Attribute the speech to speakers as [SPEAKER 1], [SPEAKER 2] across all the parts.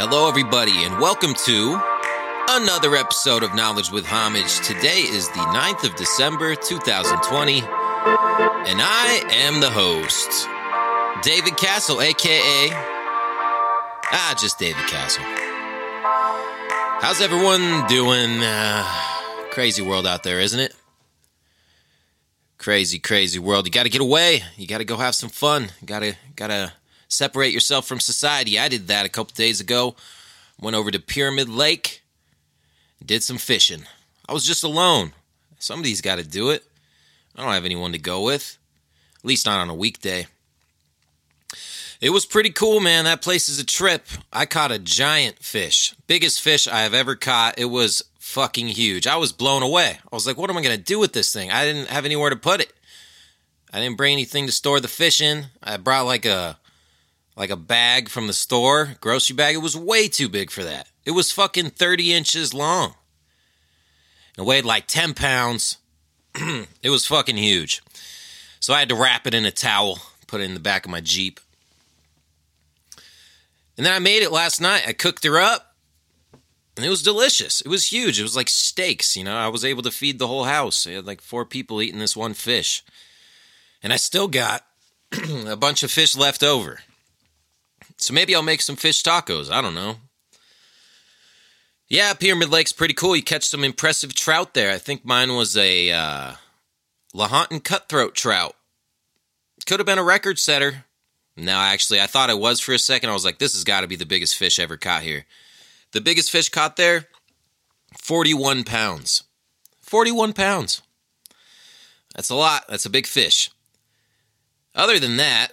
[SPEAKER 1] Hello, everybody, and welcome to another episode of Knowledge with Homage. Today is the 9th of December, 2020, and I am the host, David Castle, aka. Ah, just David Castle. How's everyone doing? Uh, crazy world out there, isn't it? Crazy, crazy world. You got to get away. You got to go have some fun. You got to, got to separate yourself from society. I did that a couple days ago. Went over to Pyramid Lake, did some fishing. I was just alone. Somebody's got to do it. I don't have anyone to go with, at least not on a weekday. It was pretty cool, man. That place is a trip. I caught a giant fish, biggest fish I have ever caught. It was fucking huge. I was blown away. I was like, what am I going to do with this thing? I didn't have anywhere to put it. I didn't bring anything to store the fish in. I brought like a like a bag from the store, grocery bag. It was way too big for that. It was fucking 30 inches long. It weighed like 10 pounds. it was fucking huge. So I had to wrap it in a towel, put it in the back of my Jeep. And then I made it last night. I cooked her up, and it was delicious. It was huge. It was like steaks, you know. I was able to feed the whole house. I had like four people eating this one fish. And I still got a bunch of fish left over. So maybe I'll make some fish tacos. I don't know. Yeah, Pyramid Lake's pretty cool. You catch some impressive trout there. I think mine was a uh, Lahontan cutthroat trout. Could have been a record setter. No, actually, I thought it was for a second. I was like, this has got to be the biggest fish ever caught here. The biggest fish caught there, 41 pounds. 41 pounds. That's a lot. That's a big fish. Other than that,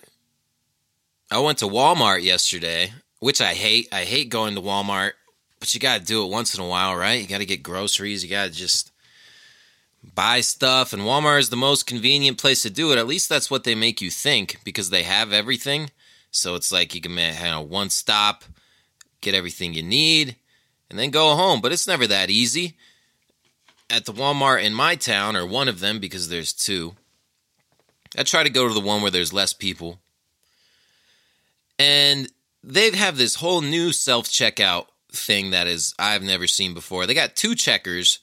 [SPEAKER 1] I went to Walmart yesterday, which I hate. I hate going to Walmart, but you got to do it once in a while, right? You got to get groceries. You got to just buy stuff. And Walmart is the most convenient place to do it. At least that's what they make you think because they have everything. So it's like you can have one stop, get everything you need, and then go home. But it's never that easy. At the Walmart in my town, or one of them because there's two, I try to go to the one where there's less people and they have this whole new self checkout thing that is I've never seen before. They got two checkers,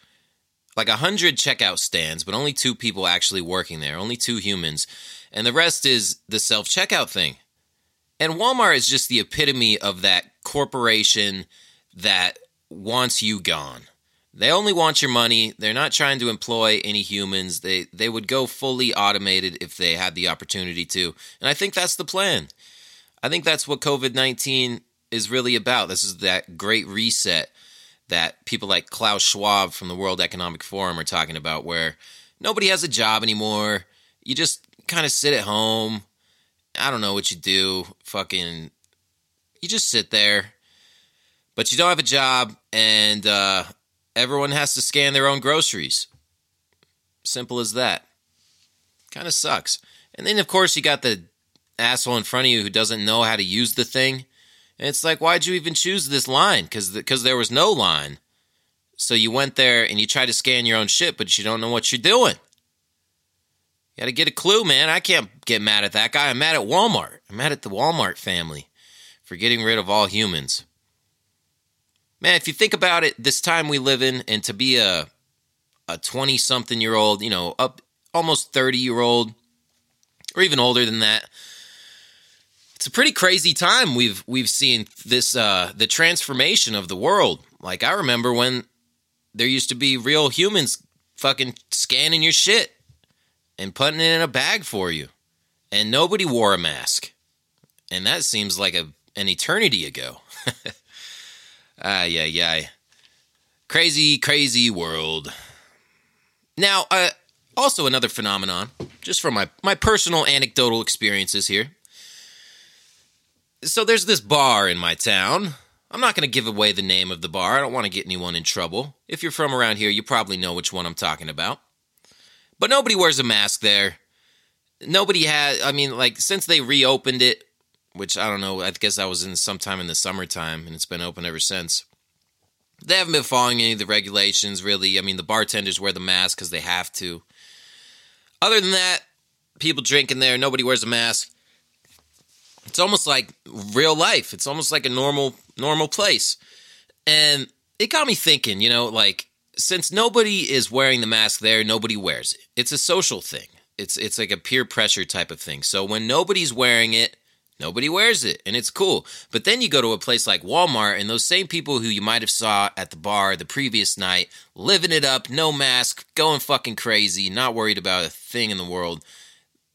[SPEAKER 1] like a hundred checkout stands, but only two people actually working there, only two humans, and the rest is the self checkout thing. And Walmart is just the epitome of that corporation that wants you gone. They only want your money. They're not trying to employ any humans. They they would go fully automated if they had the opportunity to. And I think that's the plan. I think that's what COVID 19 is really about. This is that great reset that people like Klaus Schwab from the World Economic Forum are talking about, where nobody has a job anymore. You just kind of sit at home. I don't know what you do. Fucking, you just sit there, but you don't have a job, and uh, everyone has to scan their own groceries. Simple as that. Kind of sucks. And then, of course, you got the asshole in front of you who doesn't know how to use the thing. And it's like, why'd you even choose this line? Because because there was no line. So you went there and you tried to scan your own shit, but you don't know what you're doing. You got to get a clue, man. I can't get mad at that guy. I'm mad at Walmart. I'm mad at the Walmart family for getting rid of all humans. Man, if you think about it, this time we live in, and to be a a 20 something year old, you know, up almost 30 year old, or even older than that, it's a pretty crazy time we've we've seen this uh the transformation of the world. Like I remember when there used to be real humans fucking scanning your shit and putting it in a bag for you. And nobody wore a mask. And that seems like a an eternity ago. Ah, yeah, yeah. Crazy, crazy world. Now, uh, also another phenomenon, just from my, my personal anecdotal experiences here so there's this bar in my town. I'm not going to give away the name of the bar. I don't want to get anyone in trouble. If you're from around here, you probably know which one I'm talking about. But nobody wears a mask there. Nobody had, I mean, like, since they reopened it, which I don't know, I guess I was in sometime in the summertime and it's been open ever since. They haven't been following any of the regulations, really. I mean, the bartenders wear the mask because they have to. Other than that, people drinking there, nobody wears a mask. It's almost like real life. It's almost like a normal normal place. And it got me thinking, you know, like since nobody is wearing the mask there, nobody wears it. It's a social thing. It's it's like a peer pressure type of thing. So when nobody's wearing it, nobody wears it and it's cool. But then you go to a place like Walmart and those same people who you might have saw at the bar the previous night, living it up, no mask, going fucking crazy, not worried about a thing in the world.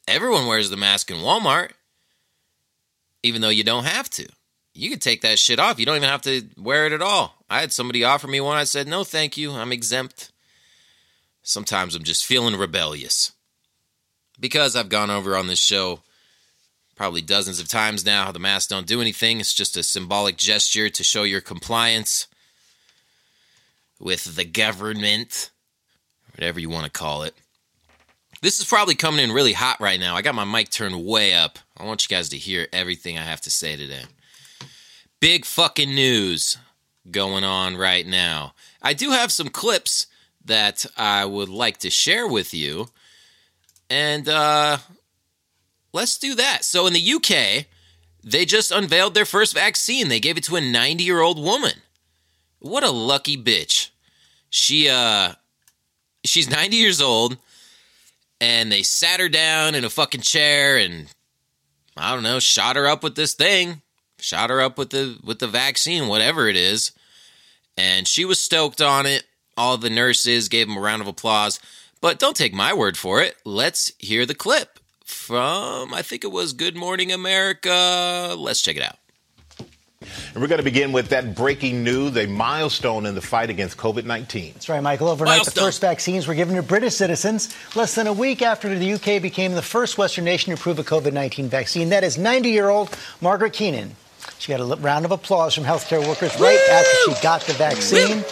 [SPEAKER 1] Everyone wears the mask in Walmart even though you don't have to. You could take that shit off. You don't even have to wear it at all. I had somebody offer me one. I said, no, thank you. I'm exempt. Sometimes I'm just feeling rebellious. Because I've gone over on this show probably dozens of times now how the masks don't do anything. It's just a symbolic gesture to show your compliance with the government, whatever you want to call it. This is probably coming in really hot right now. I got my mic turned way up. I want you guys to hear everything I have to say today. Big fucking news going on right now. I do have some clips that I would like to share with you. And uh let's do that. So in the UK, they just unveiled their first vaccine. They gave it to a 90-year-old woman. What a lucky bitch. She uh she's 90 years old and they sat her down in a fucking chair and I don't know, shot her up with this thing, shot her up with the with the vaccine, whatever it is, and she was stoked on it. All the nurses gave him a round of applause, but don't take my word for it. Let's hear the clip from I think it was Good Morning America. Let's check it out.
[SPEAKER 2] And we're going to begin with that breaking news, a milestone in the fight against COVID 19.
[SPEAKER 3] That's right, Michael. Overnight, milestone. the first vaccines were given to British citizens less than a week after the UK became the first Western nation to approve a COVID 19 vaccine. That is 90 year old Margaret Keenan. She got a round of applause from healthcare workers right Woo! after she got the vaccine. Woo!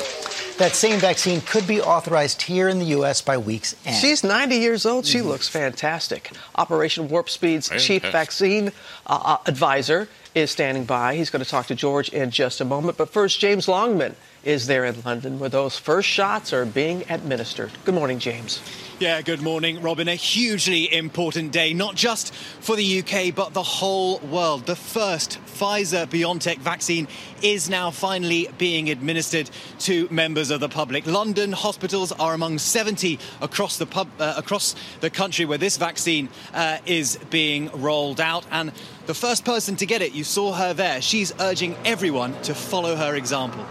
[SPEAKER 3] That same vaccine could be authorized here in the U.S. by week's end.
[SPEAKER 4] She's 90 years old. She mm-hmm. looks fantastic. Operation Warp Speed's chief vaccine uh, uh, advisor is standing by. He's going to talk to George in just a moment. But first, James Longman is there in London where those first shots are being administered. Good morning, James.
[SPEAKER 5] Yeah, good morning, Robin. A hugely important day, not just for the UK, but the whole world. The first Pfizer BioNTech vaccine is now finally being administered to members of the public. London hospitals are among 70 across the, pub, uh, across the country where this vaccine uh, is being rolled out. And the first person to get it, you saw her there. She's urging everyone to follow her example.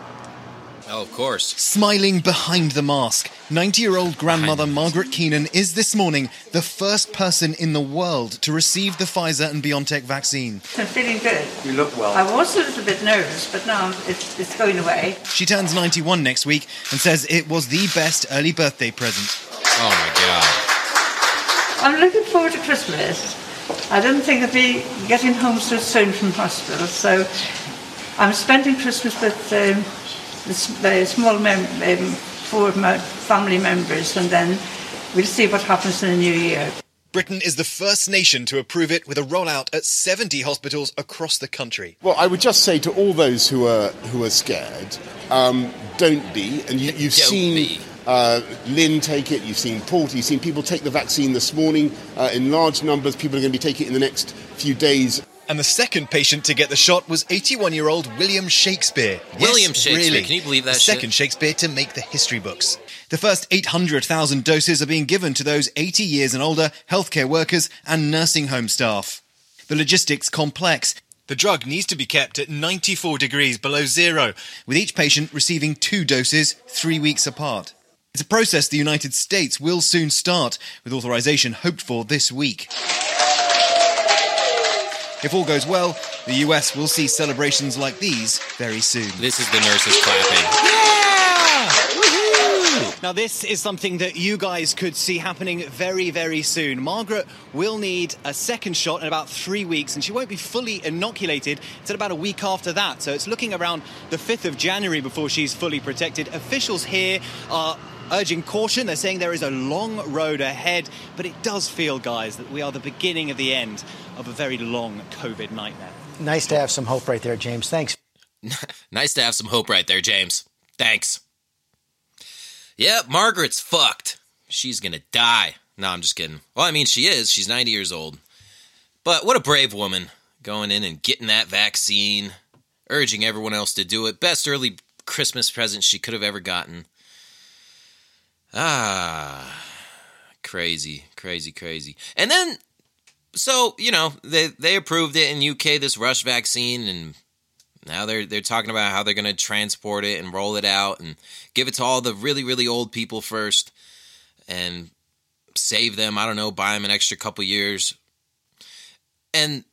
[SPEAKER 1] Oh, of course.
[SPEAKER 5] Smiling behind the mask, 90 year old grandmother Margaret Keenan is this morning the first person in the world to receive the Pfizer and BioNTech vaccine.
[SPEAKER 6] I'm feeling good.
[SPEAKER 7] You look well.
[SPEAKER 6] I was a little bit nervous, but now it's, it's going away.
[SPEAKER 5] She turns 91 next week and says it was the best early birthday present.
[SPEAKER 1] Oh
[SPEAKER 6] my God. I'm looking forward to Christmas. I didn't think I'd be getting home so soon from hospital, so I'm spending Christmas with. Um, the, the small mem- um, four family members, and then we'll see what happens in the new year.
[SPEAKER 5] Britain is the first nation to approve it with a rollout at 70 hospitals across the country.
[SPEAKER 8] Well, I would just say to all those who are who are scared, um, don't be. And you, have seen uh, Lynn take it, you've seen Porter, you've seen people take the vaccine this morning uh, in large numbers. People are going to be taking it in the next few days.
[SPEAKER 5] And the second patient to get the shot was 81 year old William Shakespeare.
[SPEAKER 1] William yes, Shakespeare, really. can you believe that? The
[SPEAKER 5] second Shakespeare to make the history books. The first 800,000 doses are being given to those 80 years and older healthcare workers and nursing home staff. The logistics complex. The drug needs to be kept at 94 degrees below zero, with each patient receiving two doses three weeks apart. It's a process the United States will soon start, with authorization hoped for this week. If all goes well, the US will see celebrations like these very soon.
[SPEAKER 1] This is the nurses clapping.
[SPEAKER 5] Yeah! Woohoo! Now, this is something that you guys could see happening very, very soon. Margaret will need a second shot in about three weeks, and she won't be fully inoculated until about a week after that. So it's looking around the 5th of January before she's fully protected. Officials here are urging caution. They're saying there is a long road ahead, but it does feel, guys, that we are the beginning of the end of a very long COVID nightmare.
[SPEAKER 3] Nice to have some hope right there, James. Thanks.
[SPEAKER 1] nice to have some hope right there, James. Thanks. Yep, Margaret's fucked. She's gonna die. No, I'm just kidding. Well, I mean, she is. She's 90 years old. But what a brave woman. going in and getting that vaccine, urging everyone else to do it. Best early Christmas present she could have ever gotten. Ah, crazy, crazy, crazy. And then, so you know, they they approved it in UK this rush vaccine, and now they're they're talking about how they're going to transport it and roll it out and give it to all the really really old people first, and save them. I don't know, buy them an extra couple years. And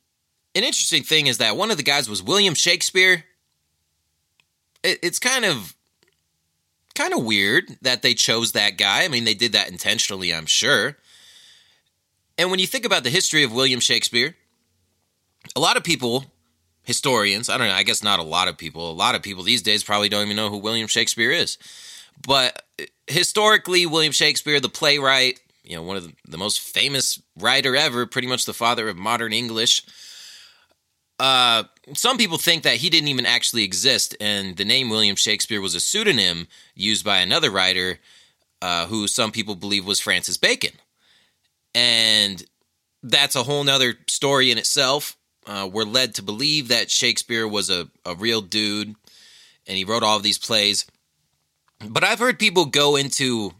[SPEAKER 1] an interesting thing is that one of the guys was William Shakespeare. It, it's kind of kind of weird that they chose that guy. I mean, they did that intentionally, I'm sure. And when you think about the history of William Shakespeare, a lot of people, historians, I don't know, I guess not a lot of people, a lot of people these days probably don't even know who William Shakespeare is. But uh, historically, William Shakespeare, the playwright, you know, one of the, the most famous writer ever, pretty much the father of modern English. Uh, some people think that he didn't even actually exist, and the name William Shakespeare was a pseudonym used by another writer uh, who some people believe was Francis Bacon. And that's a whole nother story in itself. Uh, we're led to believe that Shakespeare was a, a real dude and he wrote all of these plays. But I've heard people go into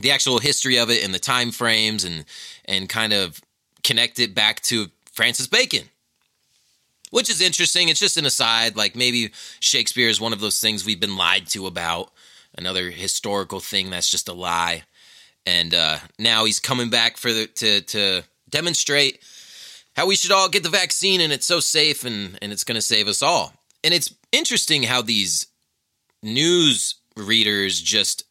[SPEAKER 1] the actual history of it and the time frames and and kind of connect it back to Francis Bacon. Which is interesting. It's just an aside. Like maybe Shakespeare is one of those things we've been lied to about. Another historical thing that's just a lie. And uh, now he's coming back for the, to to demonstrate how we should all get the vaccine and it's so safe and and it's going to save us all. And it's interesting how these news readers just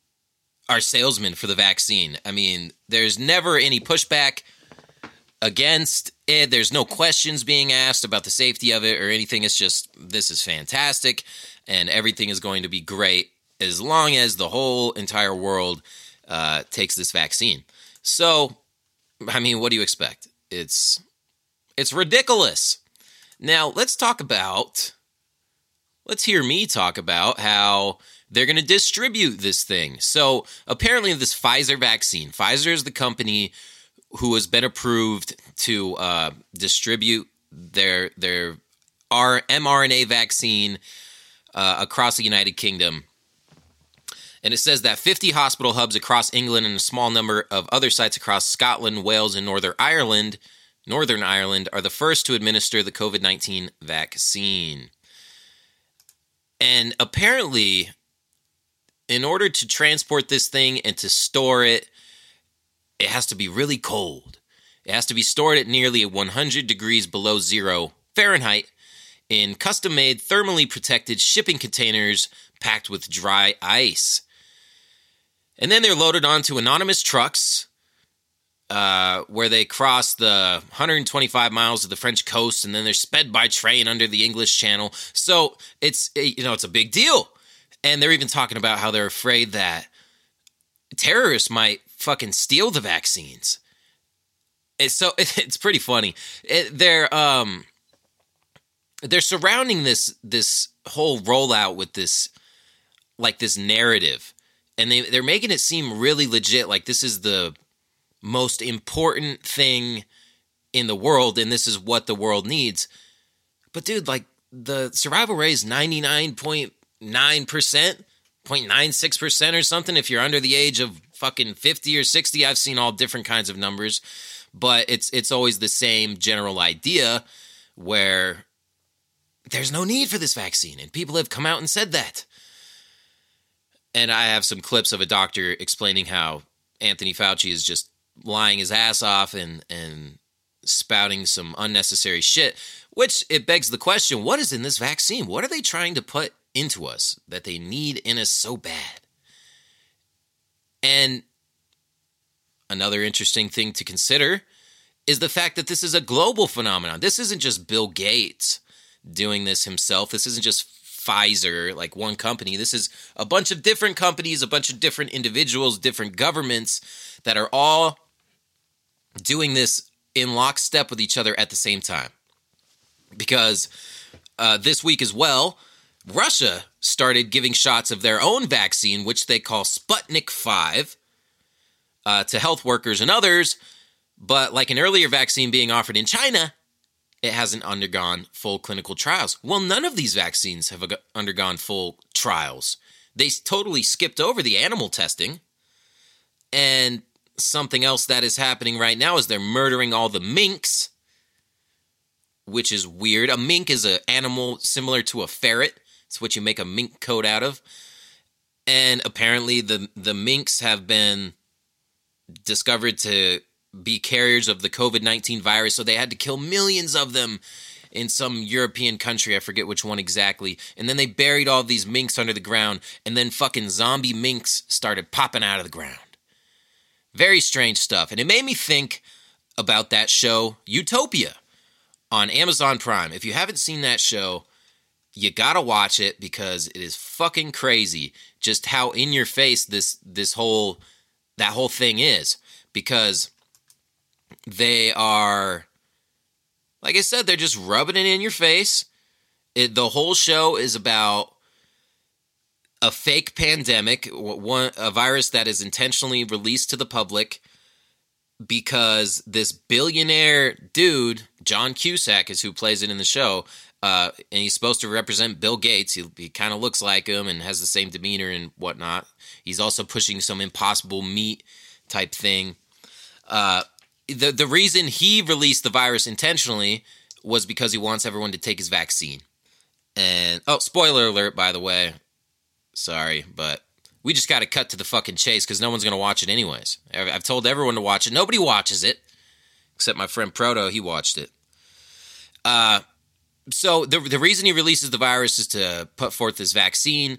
[SPEAKER 1] are salesmen for the vaccine. I mean, there's never any pushback against it. There's no questions being asked about the safety of it or anything. It's just, this is fantastic and everything is going to be great as long as the whole entire world uh, takes this vaccine. So, I mean, what do you expect? It's it's ridiculous. Now, let's talk about let's hear me talk about how they're going to distribute this thing. So apparently, this Pfizer vaccine, Pfizer is the company who has been approved to uh, distribute their their R- mRNA vaccine uh, across the United Kingdom. And it says that 50 hospital hubs across England and a small number of other sites across Scotland, Wales, and Northern Ireland, Northern Ireland, are the first to administer the COVID 19 vaccine. And apparently, in order to transport this thing and to store it, it has to be really cold. It has to be stored at nearly 100 degrees below zero Fahrenheit in custom made, thermally protected shipping containers packed with dry ice. And then they're loaded onto anonymous trucks uh, where they cross the 125 miles of the French coast and then they're sped by train under the English Channel. So it's, you know, it's a big deal. And they're even talking about how they're afraid that terrorists might fucking steal the vaccines. It's so it's pretty funny. It, they're um they're surrounding this this whole rollout with this like this narrative and they they're making it seem really legit like this is the most important thing in the world and this is what the world needs. But dude, like the survival rate is 99.9%, 0.96% or something if you're under the age of fucking 50 or 60. I've seen all different kinds of numbers, but it's it's always the same general idea where there's no need for this vaccine and people have come out and said that. And I have some clips of a doctor explaining how Anthony Fauci is just lying his ass off and and spouting some unnecessary shit which it begs the question what is in this vaccine what are they trying to put into us that they need in us so bad and another interesting thing to consider is the fact that this is a global phenomenon this isn't just bill gates doing this himself this isn't just Pfizer, like one company. This is a bunch of different companies, a bunch of different individuals, different governments that are all doing this in lockstep with each other at the same time. Because uh, this week as well, Russia started giving shots of their own vaccine, which they call Sputnik 5, uh, to health workers and others. But like an earlier vaccine being offered in China, it hasn't undergone full clinical trials. Well, none of these vaccines have undergone full trials. They totally skipped over the animal testing. And something else that is happening right now is they're murdering all the minks, which is weird. A mink is an animal similar to a ferret. It's what you make a mink coat out of. And apparently the the minks have been discovered to be carriers of the COVID 19 virus, so they had to kill millions of them in some European country. I forget which one exactly. And then they buried all these minks under the ground, and then fucking zombie minks started popping out of the ground. Very strange stuff. And it made me think about that show, Utopia, on Amazon Prime. If you haven't seen that show, you gotta watch it because it is fucking crazy just how in your face this this whole that whole thing is because they are like I said, they're just rubbing it in your face. It, the whole show is about a fake pandemic, one a virus that is intentionally released to the public because this billionaire dude, John Cusack, is who plays it in the show. Uh, and he's supposed to represent Bill Gates. He, he kind of looks like him and has the same demeanor and whatnot. He's also pushing some impossible meat type thing. Uh, the the reason he released the virus intentionally was because he wants everyone to take his vaccine. And oh, spoiler alert, by the way. Sorry, but we just got to cut to the fucking chase because no one's going to watch it anyways. I've told everyone to watch it. Nobody watches it except my friend Proto. He watched it. Uh, so the the reason he releases the virus is to put forth this vaccine.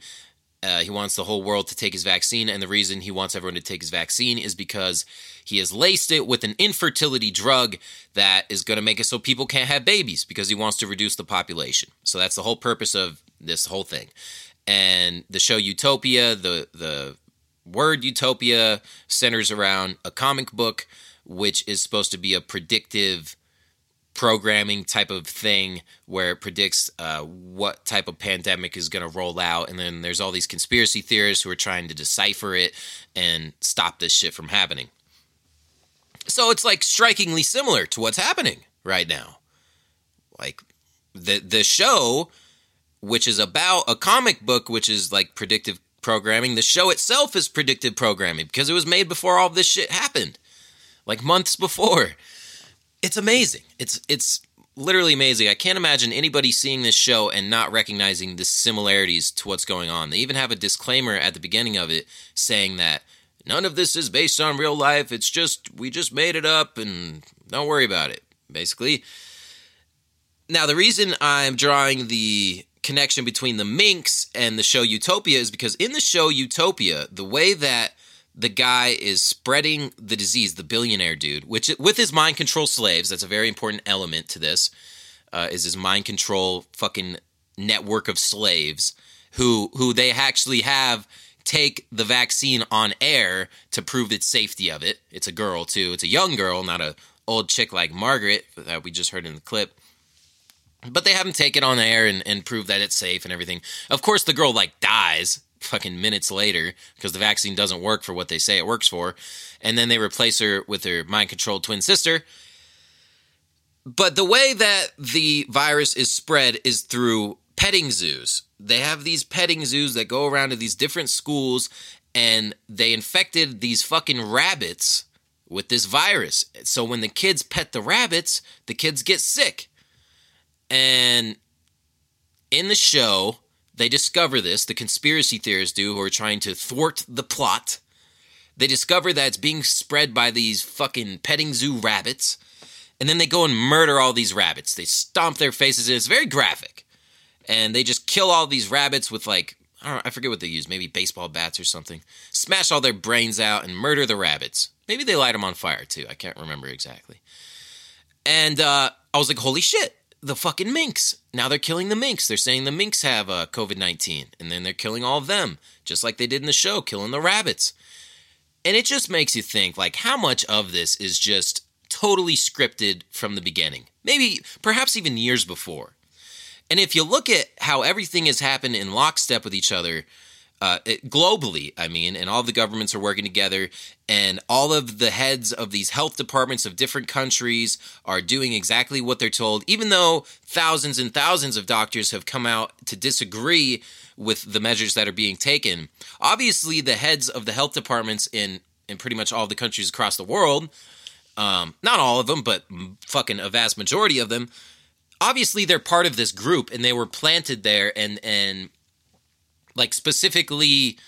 [SPEAKER 1] Uh, he wants the whole world to take his vaccine, and the reason he wants everyone to take his vaccine is because he has laced it with an infertility drug that is going to make it so people can't have babies because he wants to reduce the population. So that's the whole purpose of this whole thing. And the show Utopia, the the word Utopia centers around a comic book which is supposed to be a predictive programming type of thing where it predicts uh, what type of pandemic is going to roll out. And then there's all these conspiracy theorists who are trying to decipher it and stop this shit from happening. So it's like strikingly similar to what's happening right now. Like the the show which is about a comic book which is like predictive programming, the show itself is predictive programming because it was made before all this shit happened. Like months before it's amazing. It's it's literally amazing. I can't imagine anybody seeing this show and not recognizing the similarities to what's going on. They even have a disclaimer at the beginning of it saying that none of this is based on real life. It's just we just made it up and don't worry about it. Basically. Now, the reason I'm drawing the connection between the Minks and the show Utopia is because in the show Utopia, the way that the guy is spreading the disease, the billionaire dude, which with his mind control slaves, that's a very important element to this, uh, is his mind control fucking network of slaves who who they actually have take the vaccine on air to prove its safety of it. It's a girl too. It's a young girl, not a old chick like Margaret that we just heard in the clip. But they have them take it on air and, and prove that it's safe and everything. Of course, the girl like dies fucking minutes later because the vaccine doesn't work for what they say it works for. And then they replace her with her mind controlled twin sister. But the way that the virus is spread is through petting zoos. They have these petting zoos that go around to these different schools and they infected these fucking rabbits with this virus. So when the kids pet the rabbits, the kids get sick. And in the show, they discover this, the conspiracy theorists do, who are trying to thwart the plot. They discover that it's being spread by these fucking petting zoo rabbits. And then they go and murder all these rabbits. They stomp their faces. It's very graphic. And they just kill all these rabbits with like, I, I forget what they use, maybe baseball bats or something. Smash all their brains out and murder the rabbits. Maybe they light them on fire too. I can't remember exactly. And uh, I was like, holy shit the fucking minks. Now they're killing the minks. They're saying the minks have uh, COVID 19, and then they're killing all of them, just like they did in the show, killing the rabbits. And it just makes you think, like, how much of this is just totally scripted from the beginning? Maybe, perhaps even years before. And if you look at how everything has happened in lockstep with each other, uh, it, globally, I mean, and all the governments are working together, and all of the heads of these health departments of different countries are doing exactly what they're told, even though thousands and thousands of doctors have come out to disagree with the measures that are being taken. Obviously, the heads of the health departments in in pretty much all the countries across the world, um, not all of them, but fucking a vast majority of them, obviously they're part of this group and they were planted there and and like specifically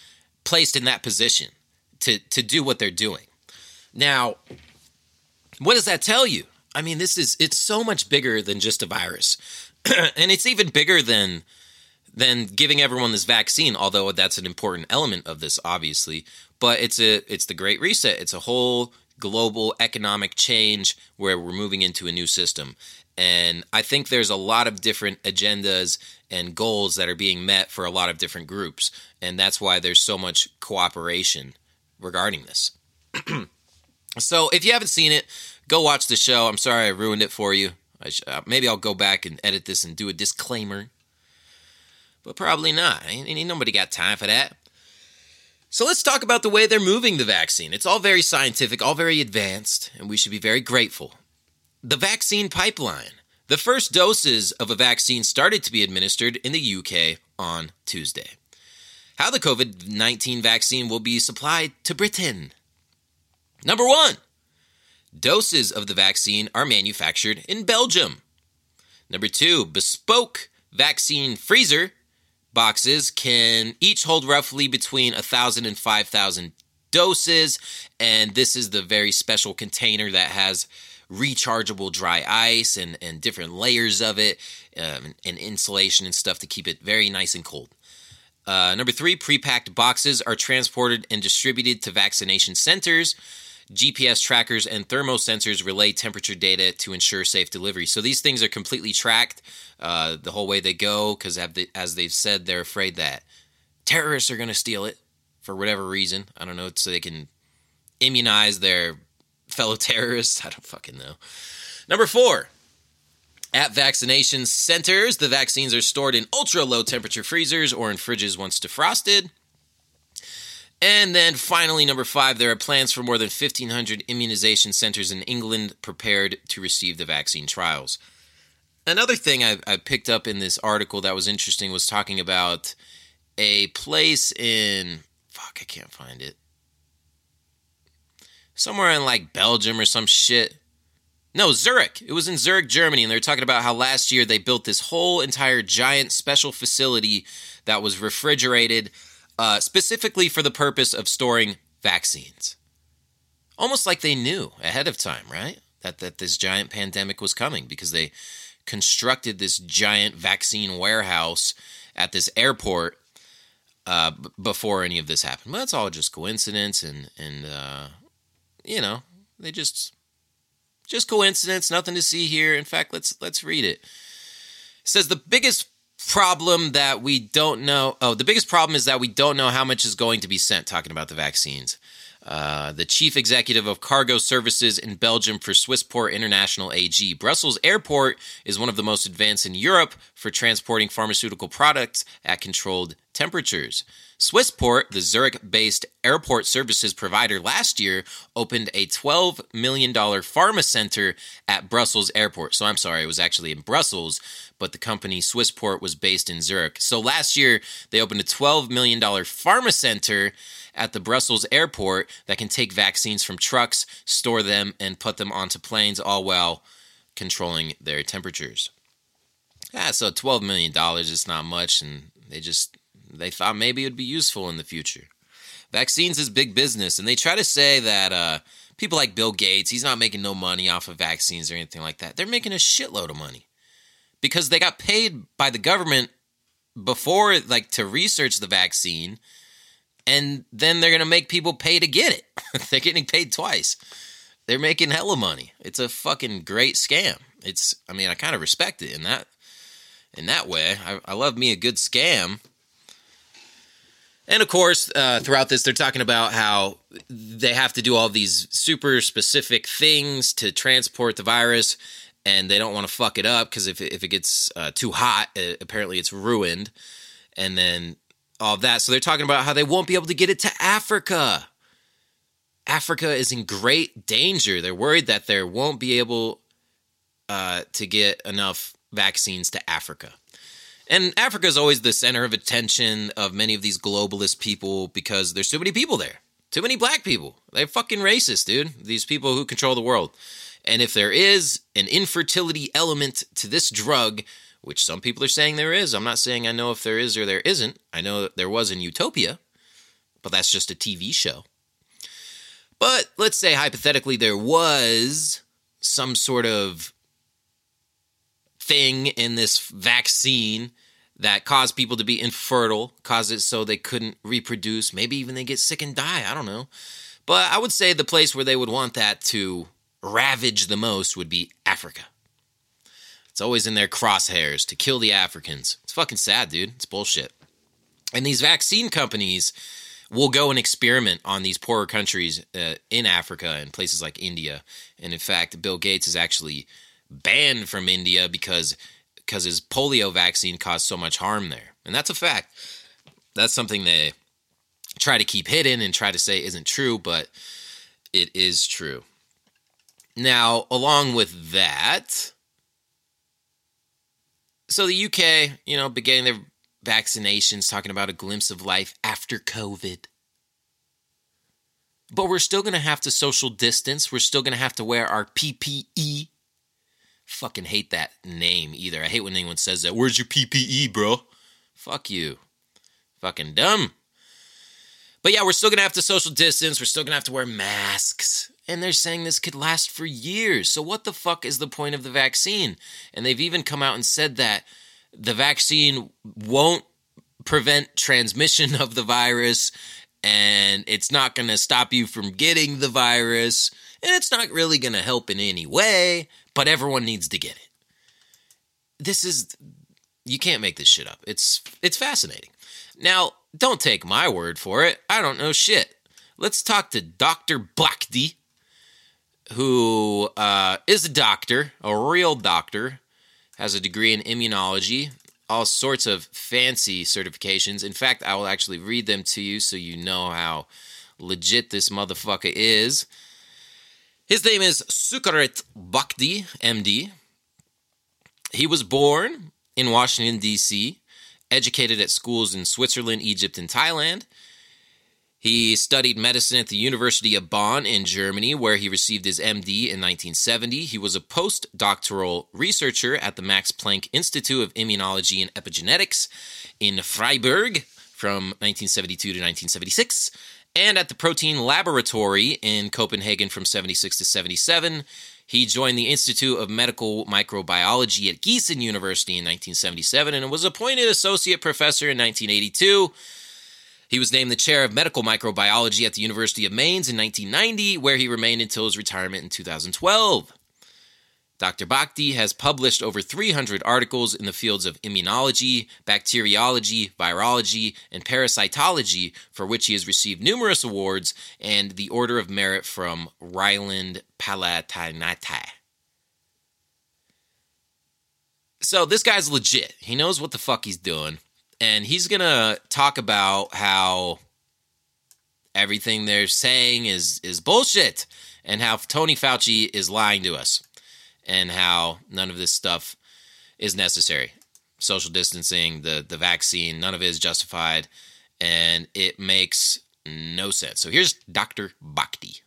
[SPEAKER 1] placed in that position to to do what they're doing. Now, what does that tell you? I mean, this is it's so much bigger than just a virus. and it's even bigger than than giving everyone this vaccine, although that's an important element of this obviously, but it's a it's the great reset. It's a whole global economic change where we're moving into a new system. And I think there's a lot of different agendas and goals that are being met for a lot of different groups. And that's why there's so much cooperation regarding this. so if you haven't seen it, go watch the show. I'm sorry I ruined it for you. Sh- uh, maybe I'll go back and edit this and do a disclaimer. But probably not. Ain't, ain't nobody got time for that. So let's talk about the way they're moving the vaccine. It's all very scientific, all very advanced, and we should be very grateful. The vaccine pipeline. The first doses of a vaccine started to be administered in the UK on Tuesday. How the COVID 19 vaccine will be supplied to Britain. Number one, doses of the vaccine are manufactured in Belgium. Number two, bespoke vaccine freezer boxes can each hold roughly between 1,000 and 5,000 doses. And this is the very special container that has rechargeable dry ice and, and different layers of it um, and insulation and stuff to keep it very nice and cold. Uh, number three, pre-packed boxes are transported and distributed to vaccination centers. GPS trackers and thermosensors relay temperature data to ensure safe delivery. So these things are completely tracked uh, the whole way they go because, as they've said, they're afraid that terrorists are going to steal it for whatever reason. I don't know, so they can immunize their fellow terrorists. I don't fucking know. Number four, at vaccination centers, the vaccines are stored in ultra low temperature freezers or in fridges once defrosted. And then finally, number five, there are plans for more than 1,500 immunization centers in England prepared to receive the vaccine trials. Another thing I, I, picked up in this article that was interesting was talking about a place in. Fuck, I can't find it. Somewhere in like Belgium or some shit. No, Zurich. It was in Zurich, Germany, and they're talking about how last year they built this whole entire giant special facility that was refrigerated uh, specifically for the purpose of storing vaccines. Almost like they knew ahead of time, right? That that this giant pandemic was coming because they constructed this giant vaccine warehouse at this airport uh, b- before any of this happened. But that's all just coincidence, and and uh, you know they just just coincidence, nothing to see here. In fact, let's let's read it. It says the biggest problem that we don't know. Oh, the biggest problem is that we don't know how much is going to be sent. Talking about the vaccines. Uh, the chief executive of cargo services in Belgium for Swissport International AG. Brussels Airport is one of the most advanced in Europe for transporting pharmaceutical products at controlled temperatures. Swissport, the Zurich based airport services provider, last year opened a $12 million pharma center at Brussels Airport. So I'm sorry, it was actually in Brussels, but the company Swissport was based in Zurich. So last year, they opened a $12 million pharma center at the Brussels airport that can take vaccines from trucks, store them, and put them onto planes, all while controlling their temperatures. Yeah, so $12 million is not much, and they just they thought maybe it would be useful in the future. Vaccines is big business, and they try to say that uh, people like Bill Gates, he's not making no money off of vaccines or anything like that. They're making a shitload of money because they got paid by the government before, like, to research the vaccine and then they're going to make people pay to get it. they're getting paid twice. They're making hella money. It's a fucking great scam. It's I mean, I kind of respect it in that in that way. I, I love me a good scam. And of course, uh, throughout this, they're talking about how they have to do all these super specific things to transport the virus, and they don't want to fuck it up because if, if it gets uh, too hot, it, apparently it's ruined. And then all that. So they're talking about how they won't be able to get it to Africa. Africa is in great danger. They're worried that there won't be able uh, to get enough vaccines to Africa. And Africa is always the center of attention of many of these globalist people because there's too many people there. Too many black people. They're fucking racist, dude. These people who control the world. And if there is an infertility element to this drug, which some people are saying there is, I'm not saying I know if there is or there isn't. I know that there was in Utopia, but that's just a TV show. But let's say hypothetically there was some sort of thing in this vaccine that caused people to be infertile, caused it so they couldn't reproduce. Maybe even they get sick and die. I don't know. But I would say the place where they would want that to ravage the most would be Africa. It's always in their crosshairs to kill the Africans. It's fucking sad, dude. It's bullshit. And these vaccine companies will go and experiment on these poorer countries uh, in Africa and places like India. And in fact, Bill Gates is actually banned from India because because his polio vaccine caused so much harm there. And that's a fact. That's something they try to keep hidden and try to say isn't true, but it is true. Now, along with that, so the UK, you know, beginning their vaccinations, talking about a glimpse of life after COVID. But we're still going to have to social distance. We're still going to have to wear our PPE. Fucking hate that name either. I hate when anyone says that. Where's your PPE, bro? Fuck you. Fucking dumb. But yeah, we're still to have to social distance. We're still to have to wear masks. And they're saying this could last for years. So, what the fuck is the point of the vaccine? And they've even come out and said that the vaccine won't prevent transmission of the virus and it's not going to stop you from getting the virus and it's not really going to help in any way, but everyone needs to get it. This is you can't make this shit up. It's it's fascinating. Now, don't take my word for it. I don't know shit. Let's talk to Dr. Bhakdi, who uh, is a doctor, a real doctor, has a degree in immunology, all sorts of fancy certifications. In fact, I will actually read them to you so you know how legit this motherfucker is. His name is Sucharit Bhakdi, MD. He was born in Washington, D.C., educated at schools in Switzerland, Egypt, and Thailand. He studied medicine at the University of Bonn in Germany, where he received his MD in 1970. He was a postdoctoral researcher at the Max Planck Institute of Immunology and Epigenetics in Freiburg from 1972 to 1976, and at the Protein Laboratory in Copenhagen from 76 to 77. He joined the Institute of Medical Microbiology at Gießen University in 1977 and was appointed associate professor in 1982. He was named the chair of medical microbiology at the University of Mainz in 1990, where he remained until his retirement in 2012. Dr. Bhakdi has published over 300 articles in the fields of immunology, bacteriology, virology, and parasitology, for which he has received numerous awards and the Order of Merit from Rhineland Palatinate. So this guy's legit. He knows what the fuck he's doing and he's gonna talk about how everything they're saying is is bullshit, and how Tony Fauci is lying to us, and how none of this stuff is necessary. Social distancing, the the vaccine, none of it is justified, and it makes no sense. So here's Dr. Bhakdi.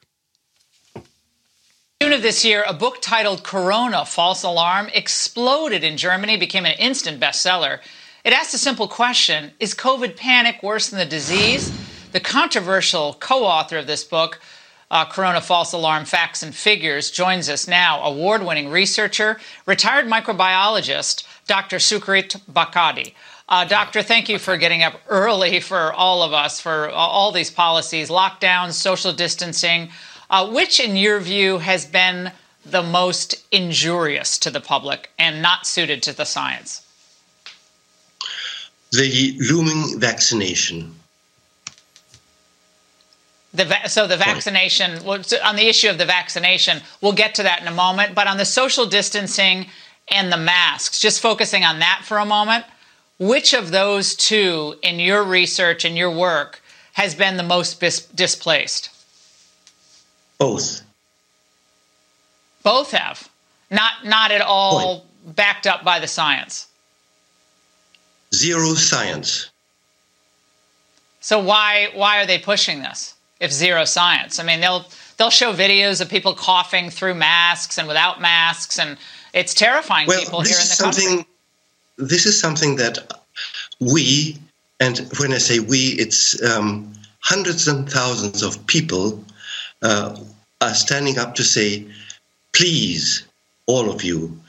[SPEAKER 7] June of this year, a book titled Corona False Alarm exploded in Germany, became an instant bestseller. It asks a simple question Is COVID panic worse than the disease? The controversial co author of this book, uh, Corona False Alarm Facts and Figures, joins us now, award winning researcher, retired microbiologist, Dr. Sukrit Bhakdi. Uh, doctor, thank you for getting up early for all of us for all these policies, lockdowns, social distancing. Uh, which, in your view, has been the most injurious to the public and not suited to the science?
[SPEAKER 9] the looming vaccination.
[SPEAKER 7] The so the vaccination on the issue of the vaccination, we'll get to that in a moment. But on the social distancing and the masks, just focusing on that for a moment, Which of those two, in your research and your work, has been the most bis- displaced?
[SPEAKER 9] Both.
[SPEAKER 7] Both have. Not not at all Point. backed up by the science.
[SPEAKER 9] Zero science.
[SPEAKER 7] So why why are they pushing this? If zero science, I mean they'll they'll show videos of people coughing through masks and without masks, and it's terrifying
[SPEAKER 9] well,
[SPEAKER 7] people here in the country.
[SPEAKER 9] This is something that we, and when I say we, it's um, hundreds and thousands of people uh, are standing up to say, please, all of you,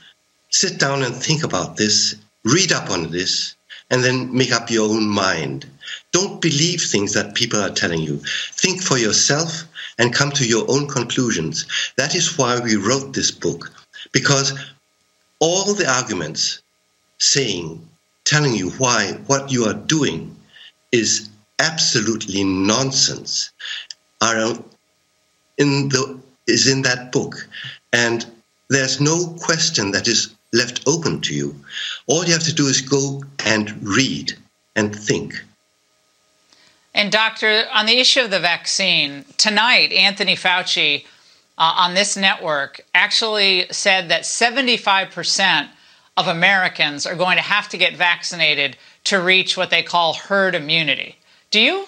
[SPEAKER 9] sit down and think about this, read up on this, and then make up your own mind. Don't believe things that people are telling you. Think for yourself and come to your own conclusions. That is why we wrote this book, because all the arguments saying, telling you why what you are doing is absolutely nonsense are in the is in that book and there's no question that is left open to you all you have to do is go and read and think
[SPEAKER 7] and doctor on the issue of the vaccine tonight anthony fauci uh, on this network actually said that 75% of americans are going to have to get vaccinated to reach what they call herd immunity do you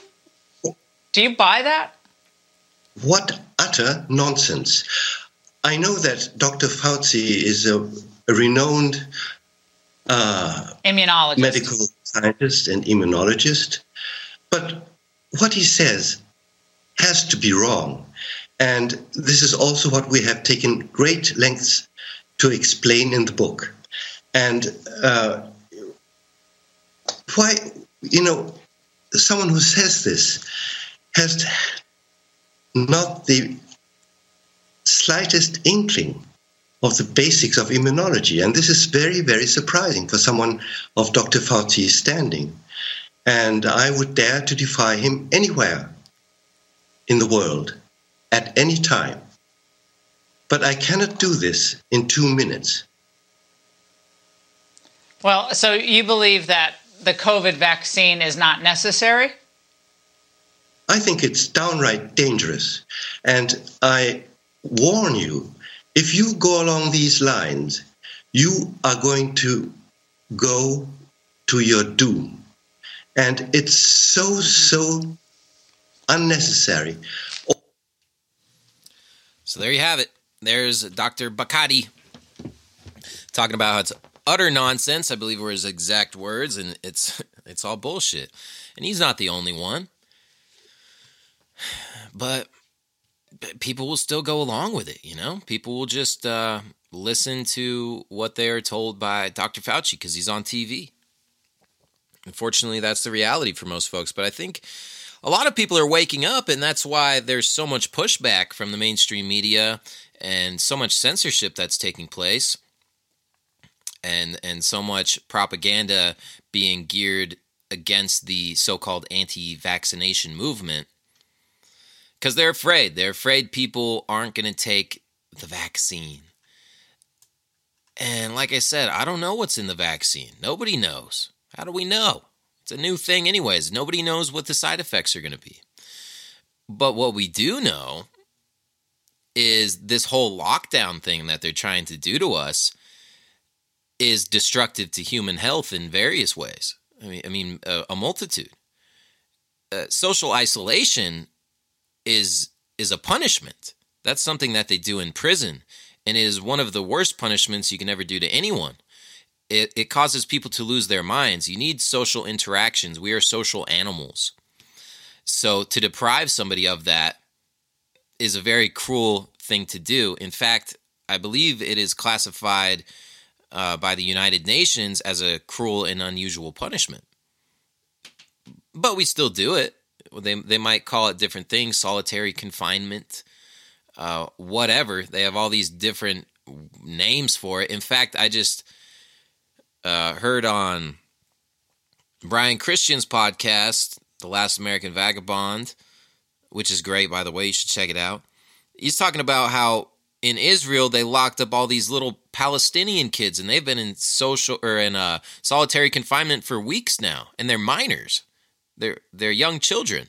[SPEAKER 7] do you buy that?
[SPEAKER 9] What utter nonsense! I know that Dr. Fauci is a, a renowned
[SPEAKER 7] uh, immunologist,
[SPEAKER 9] medical scientist, and immunologist, but what he says has to be wrong. And this is also what we have taken great lengths to explain in the book. And uh, why, you know, someone who says this has not the slightest inkling of the basics of immunology. And this is very, very surprising for someone of Dr. Fauci's standing. And I would dare to defy him anywhere in the world at any time. But I cannot do this in two minutes.
[SPEAKER 7] Well, so you believe that the COVID vaccine is not necessary?
[SPEAKER 9] I think it's downright dangerous. And I warn you if you go along these lines, you are going to go to your doom. And it's so, so unnecessary.
[SPEAKER 1] So there you have it. There's Dr. Bhakdi talking about how it's utter nonsense. I believe were his exact words, and it's it's all bullshit. And he's not the only one. But, but people will still go along with it. You know, people will just uh, listen to what they are told by Dr. Fauci because he's on TV. Unfortunately, that's the reality for most folks. But I think a lot of people are waking up, and that's why there's so much pushback from the mainstream media and so much censorship that's taking place and and so much propaganda being geared against the so-called anti-vaccination movement. Because they're afraid. They're afraid people aren't going to take the vaccine. And like i said i don't know what's in the vaccine. Nobody knows how do we know it's a new thing anyways nobody knows what the side effects are going to be but what we do know is this whole lockdown thing that they're trying to do to us is destructive to human health in various ways. I mean, I mean, a, a multitude. Uh, social isolation is is a punishment. That's something that they do in prison, and it is one of the worst punishments you can ever do to anyone. It, it causes people to lose their minds. You need social interactions. We are social animals. So to deprive somebody of that is a very cruel thing to do. In fact, I believe it is classified uh, by the United Nations as a cruel and unusual punishment. But we still do it. They they might call it different things, solitary confinement, uh, whatever. They have all these different names for it. In fact, I just uh, heard on Ryan Cristián's podcast, The Last American Vagabond, which is great, by the way. You should check it out. He's talking about how in Israel, they locked up all these little Palestinian kids, and they've been in social or in uh, solitary confinement for weeks now, and they're minors. They're they're young children,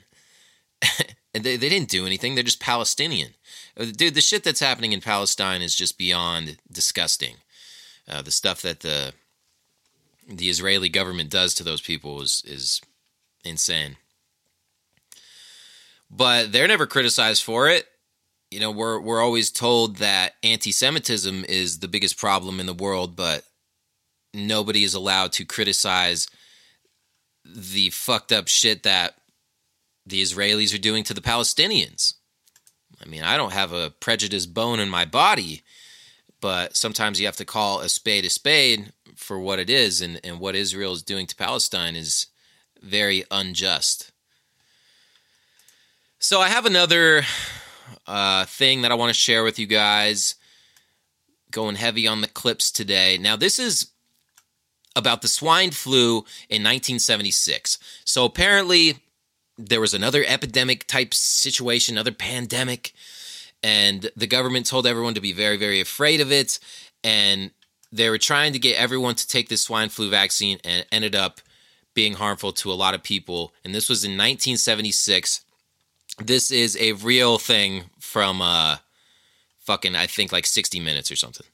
[SPEAKER 1] and they, they didn't do anything. They're just Palestinian. Uh, dude, the shit that's happening in Palestine is just beyond disgusting. Uh, the stuff that the the Israeli government does to those people is is insane. But they're never criticized for it. You know, we're we're always told that anti-Semitism is the biggest problem in the world, but nobody is allowed to criticize the fucked up shit that the Israelis are doing to the Palestinians. I mean, I don't have a prejudiced bone in my body, but sometimes you have to call a spade a spade for what it is, and, and what Israel is doing to Palestine is very unjust. So I have another uh, thing that I want to share with you guys. Going heavy on the clips today. Now, this is about the swine flu in 1976. So apparently, there was another epidemic type situation, another pandemic, and the government told everyone to be very, very afraid of it. And they were trying to get everyone to take this swine flu vaccine and ended up being harmful to a lot of people. And this was in 1976. This is a real thing from uh fucking I think like 60 minutes or something.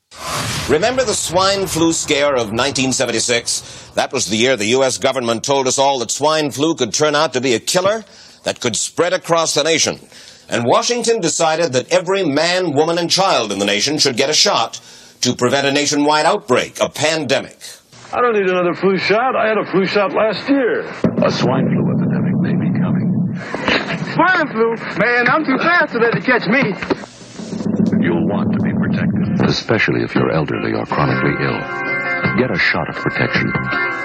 [SPEAKER 10] Remember the swine flu scare of 1976? That was the year the US government told us all that swine flu could turn out to be a killer that could spread across the nation. And Washington decided that every man, woman, and child in the nation should get a shot to prevent a nationwide outbreak, a pandemic.
[SPEAKER 11] I don't need another flu shot. I had a flu shot last year. A swine flu epidemic may be coming.
[SPEAKER 12] Swine flu? Man, I'm too fast for that to catch me.
[SPEAKER 11] You'll want to be protected, especially if you're elderly or chronically ill. Get a shot of protection.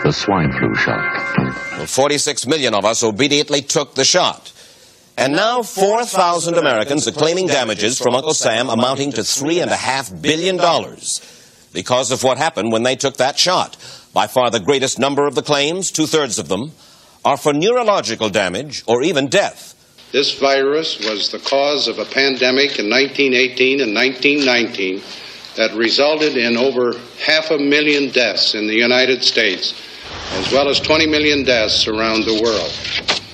[SPEAKER 11] The swine flu shot.
[SPEAKER 10] 46 million of us obediently took the shot. And now 4,000 Americans are claiming damages from Uncle Sam amounting to $3.5 billion because of what happened when they took that shot. By far the greatest number of the claims, two thirds of them, are for neurological damage or even death.
[SPEAKER 13] This virus was the cause of a pandemic in 1918 and 1919 that resulted in over half a million deaths in the United States, as well as 20 million deaths around the world.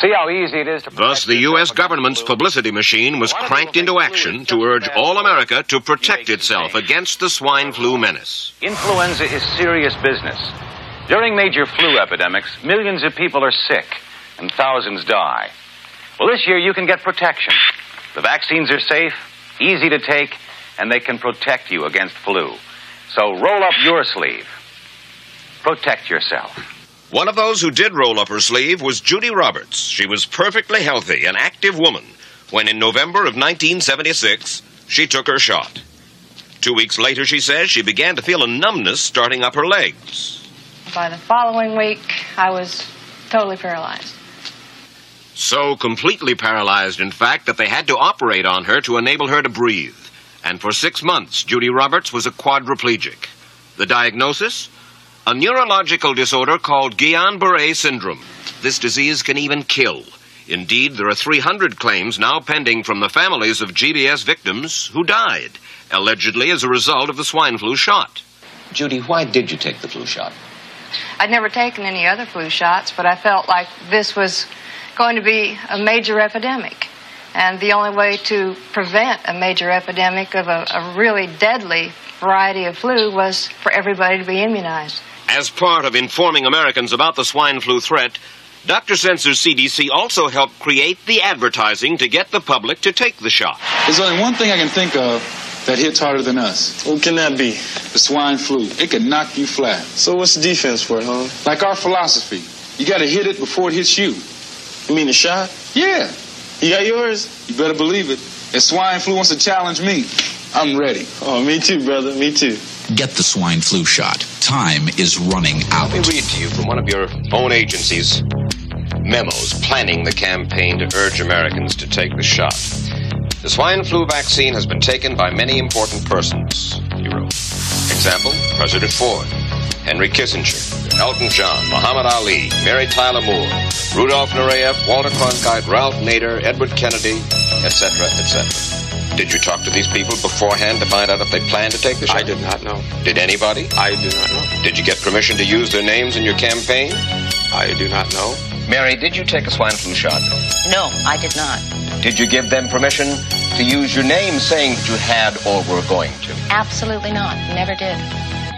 [SPEAKER 14] See how easy it is to.
[SPEAKER 10] Thus, the U.S. government's publicity machine was cranked into action to urge all America to protect itself against the swine flu menace.
[SPEAKER 14] Influenza is serious business. During major flu epidemics, millions of people are sick and thousands die. Well, this year you can get protection. The vaccines are safe, easy to take, and they can protect you against flu. So roll up your sleeve. Protect yourself.
[SPEAKER 10] One of those who did roll up her sleeve was Judy Roberts. She was perfectly healthy, an active woman, when in November of 1976, she took her shot. Two weeks later, she says, she began to feel a numbness starting up her legs.
[SPEAKER 15] By the following week, I was totally paralyzed.
[SPEAKER 10] So completely paralyzed, in fact, that they had to operate on her to enable her to breathe. And for six months, Judy Roberts was a quadriplegic. The diagnosis? A neurological disorder called Guillain-Barré syndrome. This disease can even kill. Indeed, there are 300 claims now pending from the families of GBS victims who died, allegedly as a result of the swine flu shot.
[SPEAKER 16] Judy, why did you take the flu shot?
[SPEAKER 15] I'd never taken any other flu shots, but I felt like this was going to be a major epidemic. And the only way to prevent a major epidemic of a, a really deadly variety of flu was for everybody to be immunized.
[SPEAKER 10] As part of informing Americans about the swine flu threat, Dr. Sencer's CDC also helped create the advertising to get the public to take the shot.
[SPEAKER 17] There's only one thing I can think of that hits harder than us.
[SPEAKER 12] What can that be?
[SPEAKER 17] The swine flu. It can knock you flat.
[SPEAKER 12] So what's the defense for it, huh?
[SPEAKER 17] Like our philosophy. You gotta hit it before it hits you.
[SPEAKER 12] You mean the shot?
[SPEAKER 17] Yeah.
[SPEAKER 12] You got yours?
[SPEAKER 17] You better believe it. If swine flu wants to challenge me, I'm ready.
[SPEAKER 12] Oh, me too, brother. Me too.
[SPEAKER 18] Get the swine flu shot. Time is running out.
[SPEAKER 10] Let me read to you from one of your own agencies memos planning the campaign to urge Americans to take the shot. The swine flu vaccine has been taken by many important persons, he wrote. Example, President Ford, Henry Kissinger, Elton John, Muhammad Ali, Mary Tyler Moore, Rudolf Nureyev, Walter Cronkite, Ralph Nader, Edward Kennedy, etc., etc. Did you talk to these people beforehand to find out if they plan to take the shot?
[SPEAKER 19] I did not know.
[SPEAKER 10] Did anybody?
[SPEAKER 19] I do not know.
[SPEAKER 10] Did you get permission to use their names in your campaign?
[SPEAKER 19] I do not know.
[SPEAKER 16] Mary, did you take a swine flu shot?
[SPEAKER 20] No, I did not.
[SPEAKER 16] Did you give them permission to use your name saying that you had or were going to?
[SPEAKER 20] Absolutely not. Never did.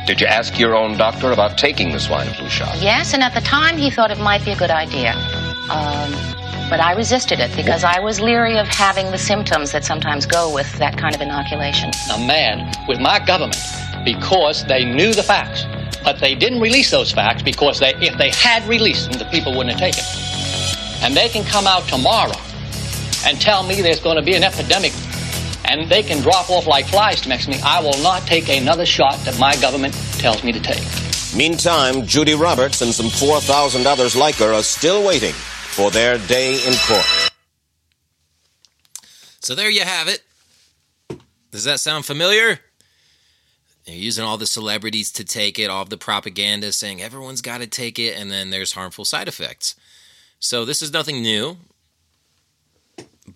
[SPEAKER 16] Did you ask your own doctor about taking the swine flu shot?
[SPEAKER 20] Yes, and at the time he thought it might be a good idea. Um, but I resisted it because I was leery of having the symptoms that sometimes go with that kind of inoculation.
[SPEAKER 21] A man with my government because they knew the facts. But they didn't release those facts because they, if they had released them, the people wouldn't have taken them. And they can come out tomorrow and tell me there's going to be an epidemic and they can drop off like flies next to me. I will not take another shot that my government tells me to take.
[SPEAKER 10] Meantime, Judy Roberts and some 4,000 others like her are still waiting for their day in court.
[SPEAKER 1] So there you have it. Does that sound familiar? They're using all the celebrities to take it, all the propaganda saying everyone's got to take it, and then there's harmful side effects. So this is nothing new,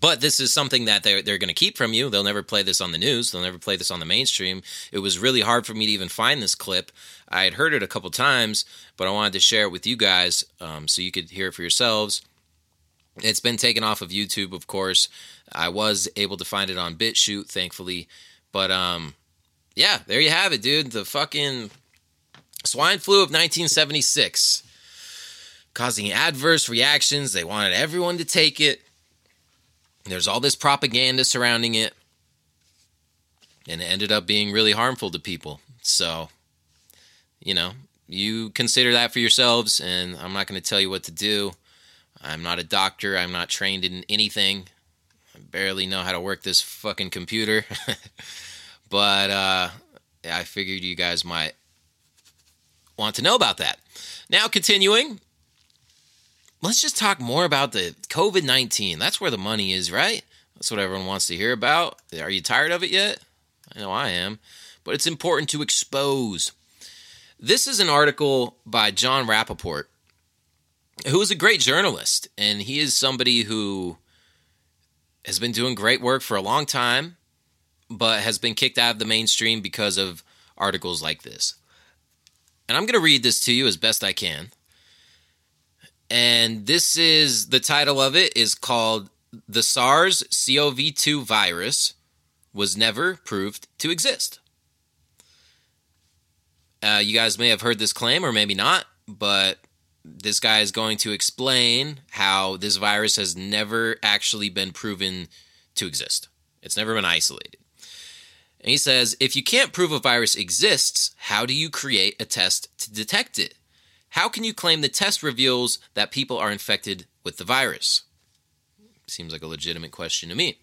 [SPEAKER 1] but this is something that they're, they're going to keep from you. They'll never play this on the news, they'll never play this on the mainstream. It was really hard for me to even find this clip. I had heard it a couple times, but I wanted to share it with you guys um, so you could hear it for yourselves. It's been taken off of YouTube, of course. I was able to find it on BitChute, thankfully. But um, yeah, there you have it, dude. The fucking swine flu of 1976 causing adverse reactions. They wanted everyone to take it. There's all this propaganda surrounding it. And it ended up being really harmful to people. So, you know, you consider that for yourselves, and I'm not going to tell you what to do. I'm not a doctor. I'm not trained in anything. I barely know how to work this fucking computer. but uh, I figured you guys might want to know about that. Now, continuing, let's just talk more about the COVID 19. That's where the money is, right? That's what everyone wants to hear about. Are you tired of it yet? I know I am. But it's important to expose. This is an article by Jon Rappoport, who is a great journalist, and he is somebody who has been doing great work for a long time but has been kicked out of the mainstream because of articles like this. And I'm going to read this to you as best I can. And this is the title of it is called The SARS CoV 2 virus was never proved to exist. Uh, you guys may have heard this claim or maybe not, but this guy is going to explain how this virus has never actually been proven to exist. It's never been isolated. And he says if you can't prove a virus exists, how do you create a test to detect it? How can you claim the test reveals that people are infected with the virus? Seems like a legitimate question to me.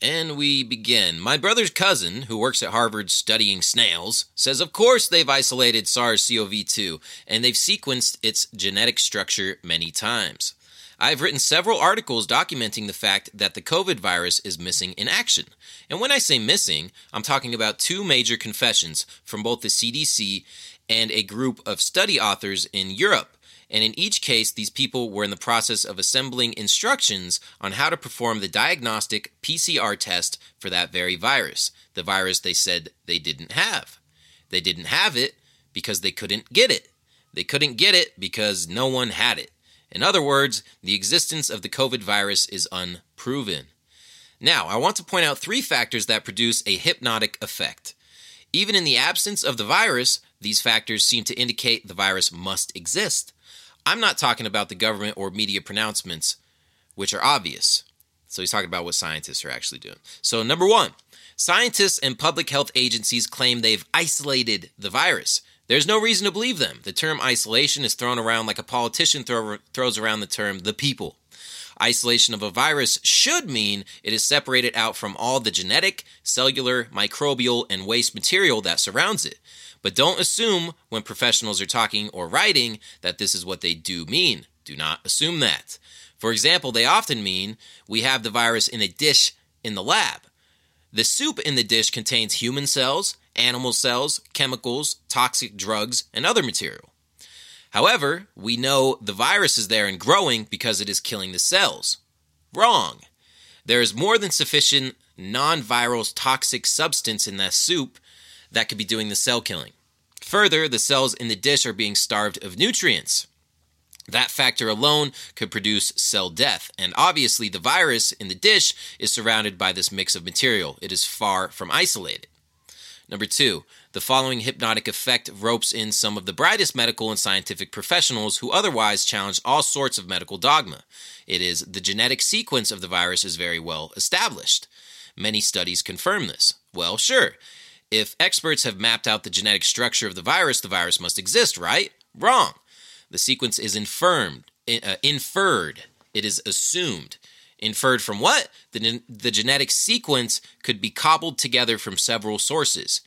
[SPEAKER 1] And we begin. My brother's cousin, who works at Harvard studying snails, says of course they've isolated SARS CoV 2 and they've sequenced its genetic structure many times. I've written several articles documenting the fact that the COVID virus is missing in action. And when I say missing, I'm talking about two major confessions from both the CDC and a group of study authors in Europe. And in each case, these people were in the process of assembling instructions on how to perform the diagnostic PCR test for that very virus, the virus they said they didn't have. They didn't have it because they couldn't get it. They couldn't get it because no one had it. In other words, the existence of the COVID virus is unproven. Now, I want to point out three factors that produce a hypnotic effect. Even in the absence of the virus, these factors seem to indicate the virus must exist. I'm not talking about the government or media pronouncements, which are obvious. So he's talking about what scientists are actually doing. So, number one, scientists and public health agencies claim they've isolated the virus. There's no reason to believe them. The term isolation is thrown around like a politician throw, throws around the term the people. Isolation of a virus should mean it is separated out from all the genetic, cellular, microbial, and waste material that surrounds it. But don't assume when professionals are talking or writing that this is what they do mean. Do not assume that. For example, they often mean we have the virus in a dish in the lab. The soup in the dish contains human cells, animal cells, chemicals, toxic drugs, and other material. However, we know the virus is there and growing because it is killing the cells. Wrong. There is more than sufficient non viral toxic substance in that soup that could be doing the cell killing. Further, the cells in the dish are being starved of nutrients. That factor alone could produce cell death, and obviously, the virus in the dish is surrounded by this mix of material. It is far from isolated. Number two, the following hypnotic effect ropes in some of the brightest medical and scientific professionals who otherwise challenge all sorts of medical dogma. It is the genetic sequence of the virus is very well established. Many studies confirm this. Well, sure. If experts have mapped out the genetic structure of the virus, the virus must exist, right? Wrong. The sequence is infirmed, uh, inferred. It is assumed. Inferred from what? The, the genetic sequence could be cobbled together from several sources.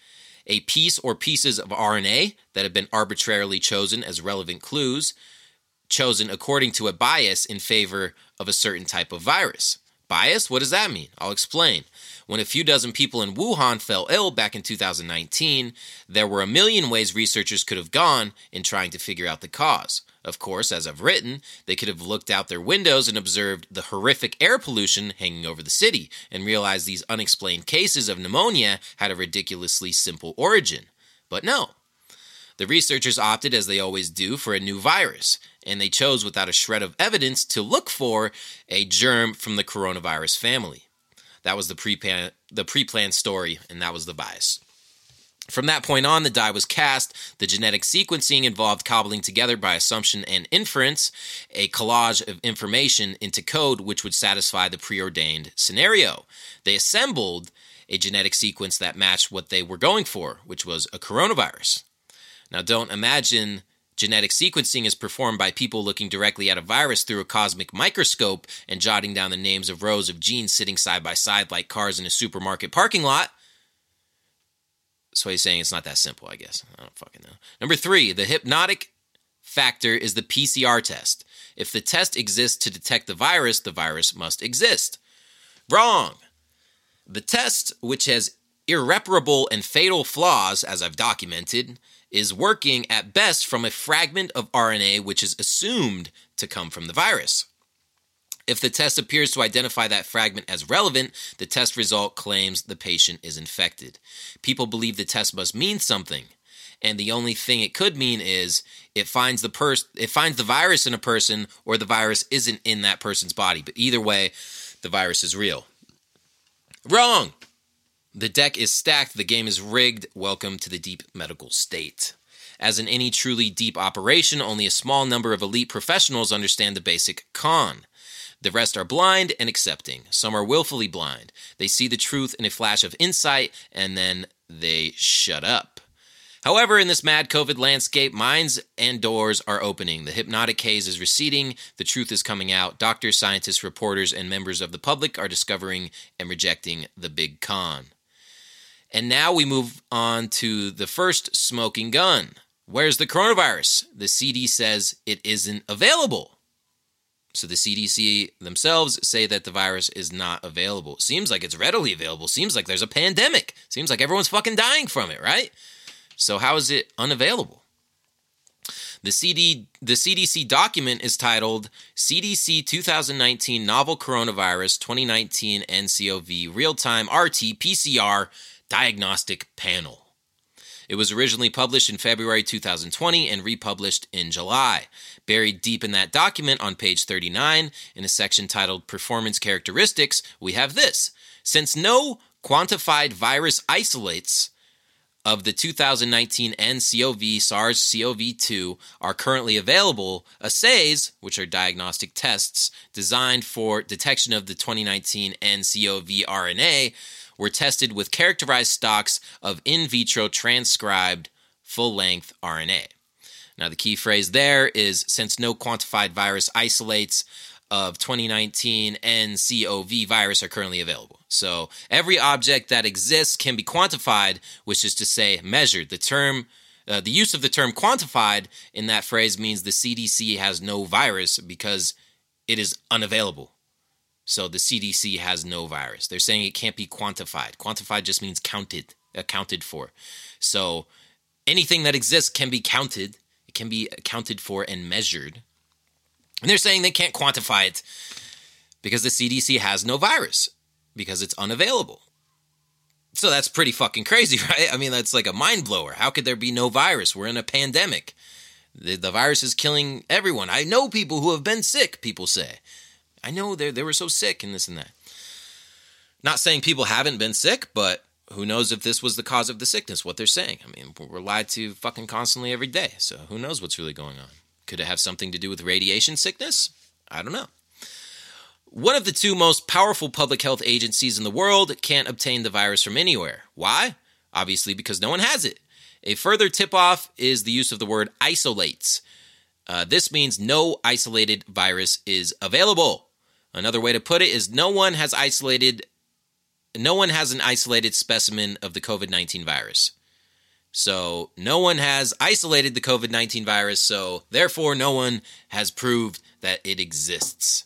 [SPEAKER 1] A piece or pieces of RNA that have been arbitrarily chosen as relevant clues, chosen according to a bias in favor of a certain type of virus. Bias? What does that mean? I'll explain. When a few dozen people in Wuhan fell ill back in 2019, there were a million ways researchers could have gone in trying to figure out the cause. Of course, as I've written, they could have looked out their windows and observed the horrific air pollution hanging over the city and realized these unexplained cases of pneumonia had a ridiculously simple origin. But no. The researchers opted, as they always do, for a new virus, and they chose without a shred of evidence to look for a germ from the coronavirus family. That was the pre the pre-planned story, and that was the bias. From that point on, the die was cast. The genetic sequencing involved cobbling together by assumption and inference a collage of information into code which would satisfy the preordained scenario. They assembled a genetic sequence that matched what they were going for, which was a coronavirus. Now, don't imagine Genetic sequencing is performed by people looking directly at a virus through a cosmic microscope and jotting down the names of rows of genes sitting side by side like cars in a supermarket parking lot. So he's saying it's not that simple, I guess. I don't fucking know. Number three, the hypnotic factor is the PCR test. If the test exists to detect the virus, the virus must exist. Wrong. The test, which has irreparable and fatal flaws, as I've documented, is working at best from a fragment of RNA which is assumed to come from the virus. If the test appears to identify that fragment as relevant, the test result claims the patient is infected. People believe the test must mean something, and the only thing it could mean is it finds the pers- it finds the virus in a person or the virus isn't in that person's body. But either way, the virus is real. Wrong. The deck is stacked, the game is rigged. Welcome to the deep medical state. As in any truly deep operation, only a small number of elite professionals understand the basic con. The rest are blind and accepting. Some are willfully blind. They see the truth in a flash of insight and then they shut up. However, in this mad COVID landscape, minds and doors are opening. The hypnotic haze is receding. The truth is coming out. Doctors, scientists, reporters, and members of the public are discovering and rejecting the big con. And now we move on to the first smoking gun. Where's the coronavirus? The CD says it isn't available. So the CDC themselves say that the virus is not available. Seems like it's readily available. Seems like there's a pandemic. Seems like everyone's fucking dying from it, right? So how is it unavailable? The CD the CDC document is titled CDC 2019 Novel Coronavirus 2019 NCOV Real-Time RT PCR Diagnostic Panel. It was originally published in February 2020 and republished in July. Buried deep in that document on page 39, in a section titled Performance Characteristics, we have this. Since no quantified virus isolates of the 2019 nCoV SARS CoV 2 are currently available, assays, which are diagnostic tests designed for detection of the 2019 nCoV RNA, were tested with characterized stocks of in vitro transcribed full length RNA. Now, the key phrase there is since no quantified virus isolates of 2019 nCoV virus are currently available. So, every object that exists can be quantified, which is to say, measured. The term uh, the use of the term quantified in that phrase means the CDC has no virus because it is unavailable. So the CDC has no virus. They're saying it can't be quantified. Quantified just means counted, accounted for. So anything that exists can be counted, it can be accounted for and measured. And they're saying they can't quantify it. because the CDC has no virus because it's unavailable. So that's pretty fucking crazy, right? I mean, that's like a mind blower. How could there be no virus? We're in a pandemic. The, the virus is killing everyone. I know people who have been sick, people say. I know they they were so sick and this and that. Not saying people haven't been sick, but who knows if this was the cause of the sickness, what they're saying. I mean, we're lied to fucking constantly every day. So who knows what's really going on? Could it have something to do with radiation sickness? I don't know. One of the two most powerful public health agencies in the world can't obtain the virus from anywhere. Why? Obviously, because no one has it. A further tip off is the use of the word isolates. Uh, this means no isolated virus is available. Another way to put it is no one has isolated no one has an isolated specimen of the COVID-19 virus. So, no one has isolated the COVID 19 virus, so therefore, no one has proved that it exists.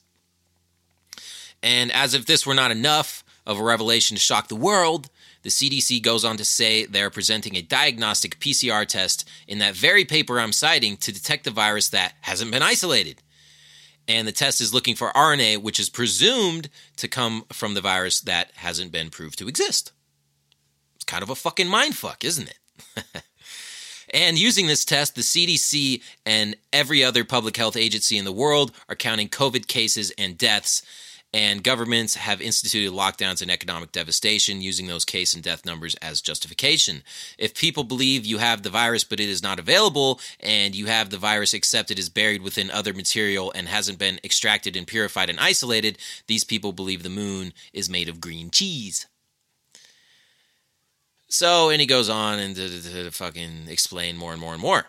[SPEAKER 1] And as if this were not enough of a revelation to shock the world, the CDC goes on to say they're presenting a diagnostic PCR test in that very paper I'm citing to detect the virus that hasn't been isolated. And the test is looking for RNA, which is presumed to come from the virus that hasn't been proved to exist. It's kind of a fucking mindfuck, isn't it? and using this test, the CDC and every other public health agency in the world are counting COVID cases and deaths and governments have instituted lockdowns and economic devastation using those case and death numbers as justification. If people believe you have the virus but it is not available and you have the virus accepted as buried within other material and hasn't been extracted and purified and isolated, these people believe the moon is made of green cheese. So, and he goes on and to, to, to fucking explain more and more and more.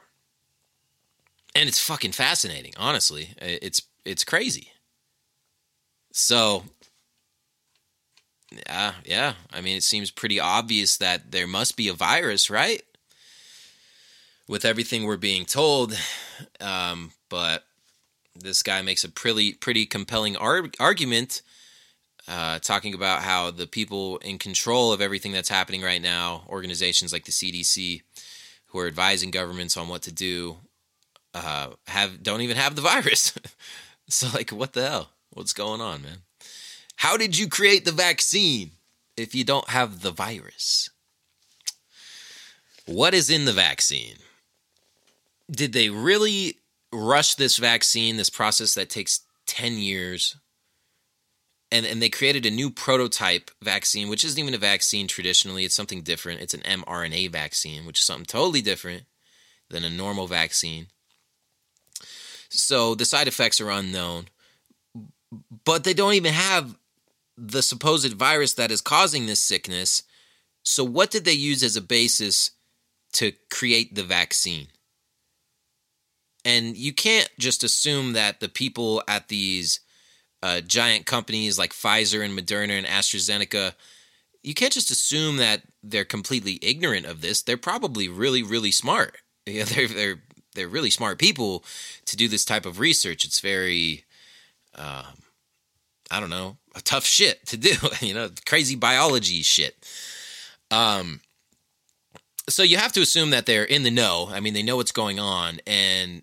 [SPEAKER 1] And it's fucking fascinating, honestly. It's it's crazy. So, yeah, yeah. I mean, it seems pretty obvious that there must be a virus, right? With everything we're being told, um, but this guy makes a pretty pretty compelling ar- argument, uh, talking about how the people in control of everything that's happening right now, organizations like the CDC, who are advising governments on what to do, uh, have don't even have the virus. so, like, what the hell? What's going on, man? How did you create the vaccine if you don't have the virus? What is in the vaccine? Did they really rush this vaccine, this process that takes 10 years? And, and they created a new prototype vaccine, which isn't even a vaccine traditionally. It's something different. It's an mRNA vaccine, which is something totally different than a normal vaccine. So the side effects are unknown but they don't even have the supposed virus that is causing this sickness. So, what did they use as a basis to create the vaccine? And you can't just assume that the people at these uh, giant companies like Pfizer and Moderna and AstraZeneca, you can't just assume that they're completely ignorant of this. They're probably really, really smart. Yeah, they're they're they're really smart people to do this type of research. It's very um, I don't know, a tough shit to do, you know, crazy biology shit. Um, so you have to assume that they're in the know. I mean, they know what's going on, and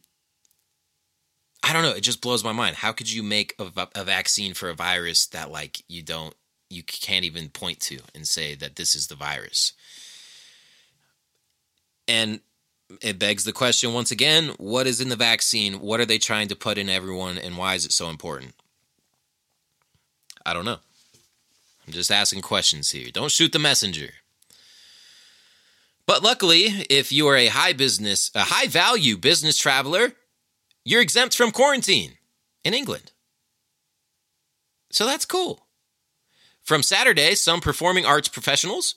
[SPEAKER 1] I don't know. It just blows my mind. How could you make a, a vaccine for a virus that like you don't, you can't even point to and say that this is the virus? And it begs the question once again: What is in the vaccine? What are they trying to put in everyone, and why is it so important? I don't know. I'm just asking questions here. Don't shoot the messenger. But luckily, if you are a high business, a high value business traveler, you're exempt from quarantine in England. So that's cool. From Saturday, some performing arts professionals,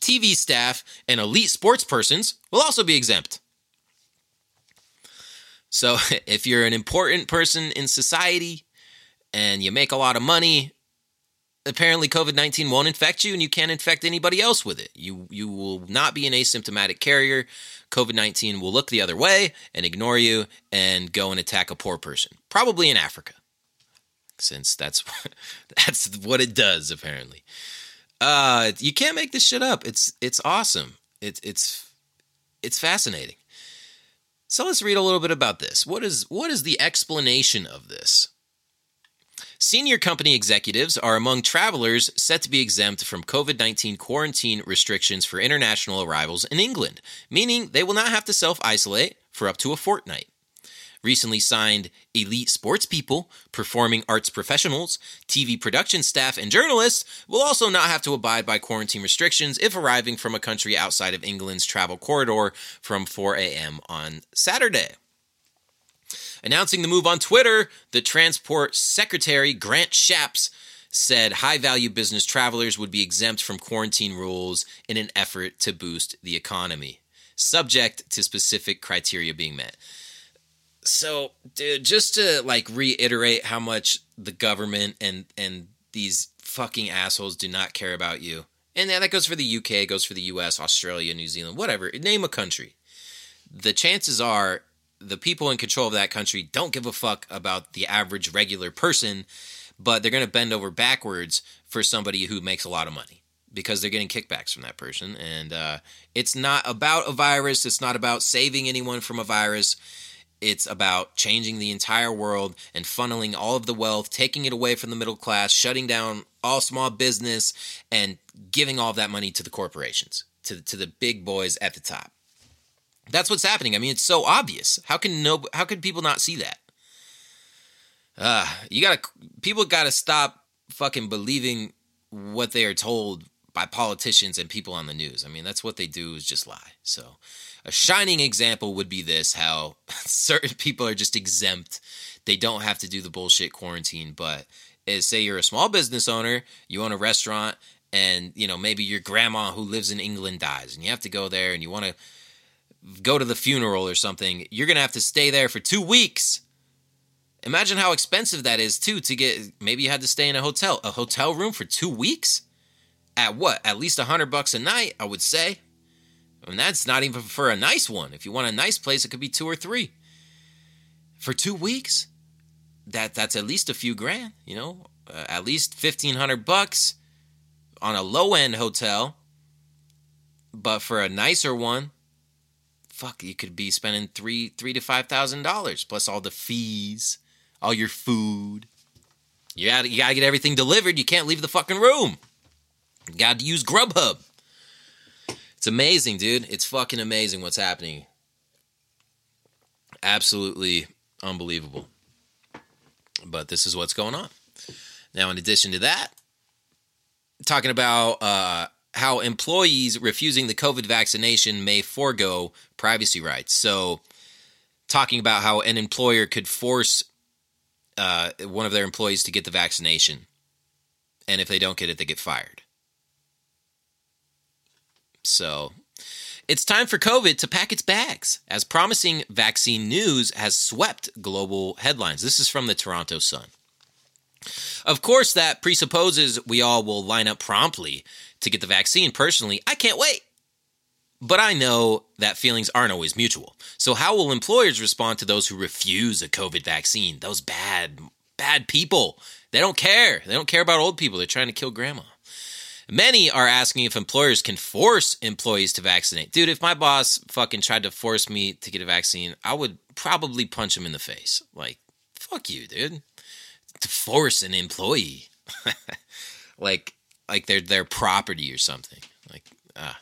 [SPEAKER 1] TV staff, and elite sports persons will also be exempt. So if you're an important person in society, and you make a lot of money, apparently COVID 19 won't infect you and you can't infect anybody else with it. You, you will not be an asymptomatic carrier. COVID 19 will look the other way and ignore you and go and attack a poor person, probably in Africa, since that's, that's what it does, apparently. Uh, you can't make this shit up. It's, it's awesome. It's, it's, it's fascinating. So let's read a little bit about this. What is what is the explanation of this? Senior company executives are among travelers set to be exempt from COVID 19 quarantine restrictions for international arrivals in England, meaning they will not have to self isolate for up to a fortnight. Recently signed elite sports people, performing arts professionals, TV production staff, and journalists will also not have to abide by quarantine restrictions if arriving from a country outside of England's travel corridor from 4 a.m. on Saturday. Announcing the move on Twitter, the Transport Secretary Grant Shapps said high value business travelers would be exempt from quarantine rules in an effort to boost the economy, subject to specific criteria being met. So, dude, just to like reiterate how much the government and and these fucking assholes do not care about you. And that goes for the UK, goes for the US, Australia, New Zealand, whatever. Name a country. The chances are the people in control of that country don't give a fuck about the average regular person, but they're going to bend over backwards for somebody who makes a lot of money because they're getting kickbacks from that person. And uh, it's not about a virus, it's not about saving anyone from a virus. It's about changing the entire world and funneling all of the wealth, taking it away from the middle class, shutting down all small business, and giving all of that money to the corporations, to, to the big boys at the top. That's what's happening. I mean, it's so obvious. How can no? How can people not see that? Uh, you gotta. People gotta stop fucking believing what they are told by politicians and people on the news. I mean, that's what they do is just lie. So, a shining example would be this: how certain people are just exempt. They don't have to do the bullshit quarantine. But is say you're a small business owner, you own a restaurant, and you know maybe your grandma who lives in England dies, and you have to go there, and you want to go to the funeral or something, you're going to have to stay there for two weeks. Imagine how expensive that is, too, to get. Maybe you had to stay in a hotel, a hotel room for two weeks? At what? At least a hundred bucks a night, I would say. And that's not even for a nice one. If you want a nice place, it could be two or three. For two weeks? That that's at least a few grand, you know? Uh, at least 1500 bucks on a low end hotel. But for a nicer one, fuck, you could be spending three three to five thousand dollars plus all the fees, all your food. You gotta you gotta get everything delivered. You can't leave the fucking room. You gotta use Grubhub. It's amazing, dude. It's fucking amazing what's happening. Absolutely unbelievable. But this is what's going on. Now, in addition to that, talking about uh, how employees refusing the COVID vaccination may forego privacy rights. So, talking about how an employer could force uh, one of their employees to get the vaccination, and if they don't get it, they get fired. So, it's time for COVID to pack its bags, as promising vaccine news has swept global headlines. This is from the Toronto Sun. Of course, that presupposes we all will line up promptly to get the vaccine. Personally, I can't wait. But I know that feelings aren't always mutual. So, how will employers respond to those who refuse a COVID vaccine? Those bad, bad people. They don't care. They don't care about old people. They're trying to kill grandma. Many are asking if employers can force employees to vaccinate. Dude, if my boss fucking tried to force me to get a vaccine, I would probably punch him in the face. Like, fuck you, dude. To force an employee. like, like they're their property or something. Like ah.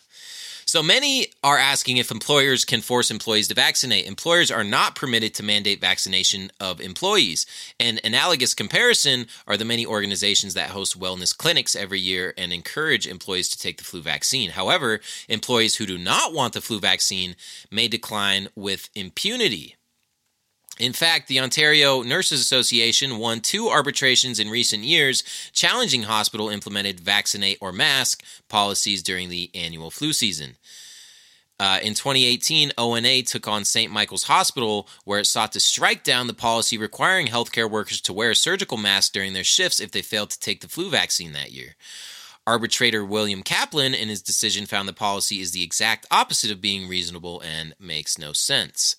[SPEAKER 1] So many are asking if employers can force employees to vaccinate. Employers are not permitted to mandate vaccination of employees. An analogous comparison are the many organizations that host wellness clinics every year and encourage employees to take the flu vaccine. However, employees who do not want the flu vaccine may decline with impunity. In fact, the Ontario Nurses Association won two arbitrations in recent years challenging hospital implemented vaccinate or mask policies during the annual flu season. Uh, in 2018, ONA took on St. Michael's Hospital, where it sought to strike down the policy requiring healthcare workers to wear a surgical mask during their shifts if they failed to take the flu vaccine that year. Arbitrator William Kaplan, in his decision, found the policy is the exact opposite of being reasonable and makes no sense.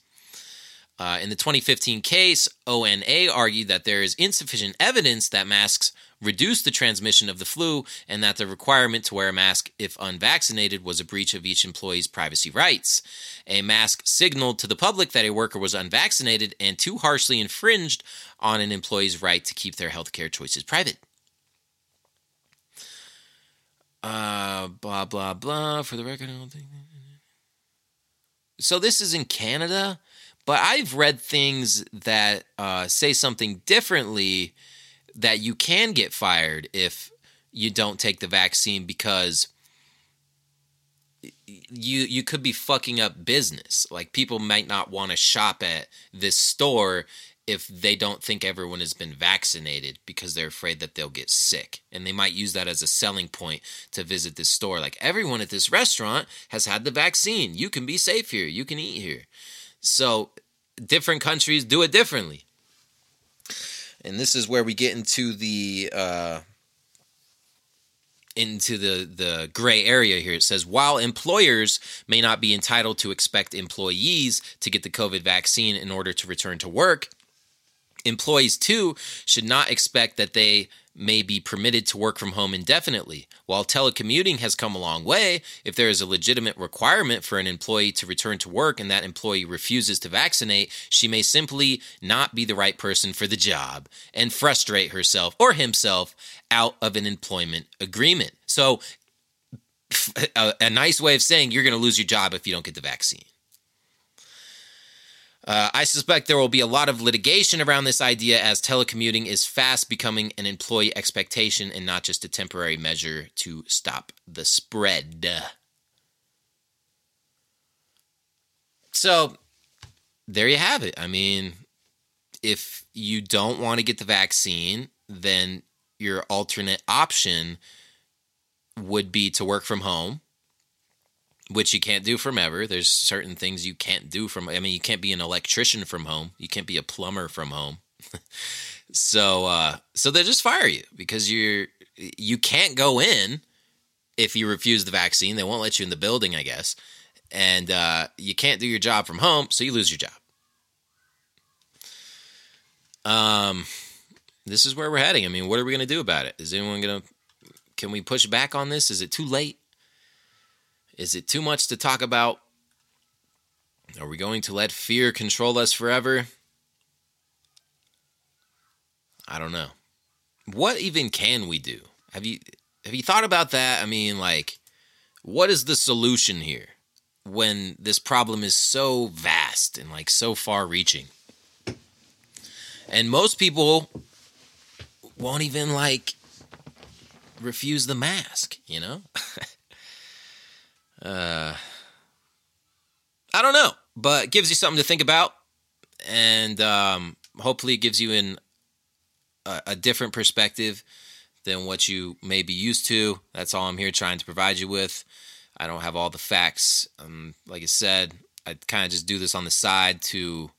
[SPEAKER 1] Uh, in the 2015 case, ONA argued that there is insufficient evidence that masks reduce the transmission of the flu and that the requirement to wear a mask if unvaccinated was a breach of each employee's privacy rights. A mask signaled to the public that a worker was unvaccinated and too harshly infringed on an employee's right to keep their healthcare choices private. Uh, blah, blah, blah. For the record, I don't think. So this is in Canada, but I've read things that uh, say something differently that you can get fired if you don't take the vaccine because you you could be fucking up business. Like people might not want to shop at this store if they don't think everyone has been vaccinated because they're afraid that they'll get sick. And they might use that as a selling point to visit this store. Like everyone at this restaurant has had the vaccine. You can be safe here. You can eat here. So different countries do it differently. And this is where we get into the uh, into the the gray area here. It says while employers may not be entitled to expect employees to get the COVID vaccine in order to return to work, employees too should not expect that they may be permitted to work from home indefinitely. While telecommuting has come a long way, if there is a legitimate requirement for an employee to return to work and that employee refuses to vaccinate, she may simply not be the right person for the job and frustrate herself or himself out of an employment agreement. So, a, a nice way of saying you're going to lose your job if you don't get the vaccine. Uh, I suspect there will be a lot of litigation around this idea as telecommuting is fast becoming an employee expectation and not just a temporary measure to stop the spread. So, there you have it. I mean, if you don't want to get the vaccine, then your alternate option would be to work from home which you can't do from ever. There's certain things you can't do from. I mean, you can't be an electrician from home. You can't be a plumber from home. so, uh, so they just fire you because you're you can't go in if you refuse the vaccine. They won't let you in the building, I guess, and uh, you can't do your job from home, so you lose your job. Um, this is where we're heading. I mean, what are we going to do about it? Is anyone going to? Can we push back on this? Is it too late? Is it too much to talk about? Are we going to let fear control us forever? I don't know. What even can we do? Have you have you thought about that? I mean, like what is the solution here when this problem is so vast and like so far reaching? And most people won't even like refuse the mask, you know? Uh, I don't know, but gives you something to think about, and um, hopefully gives you in a, a different perspective than what you may be used to. That's all I'm here trying to provide you with. I don't have all the facts. Um, like I said, I kind of just do this on the side to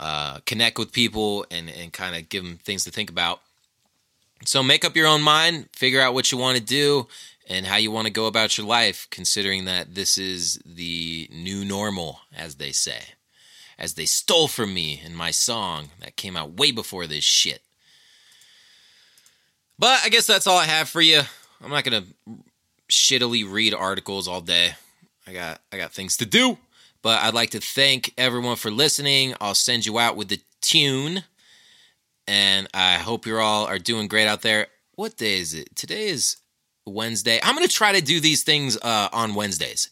[SPEAKER 1] uh, connect with people and, and kind of give them things to think about. So make up your own mind, figure out what you want to do, and how you want to go about your life, considering that this is the new normal, as they say, as they stole from me in my song that came out way before this shit. But I guess that's all I have for you. I'm not gonna shittily read articles all day. I got I got things to do. But I'd like to thank everyone for listening. I'll send you out with the tune. And I hope you're all are doing great out there. What day is it? Today is Wednesday. I'm going to try to do these things uh, on Wednesdays.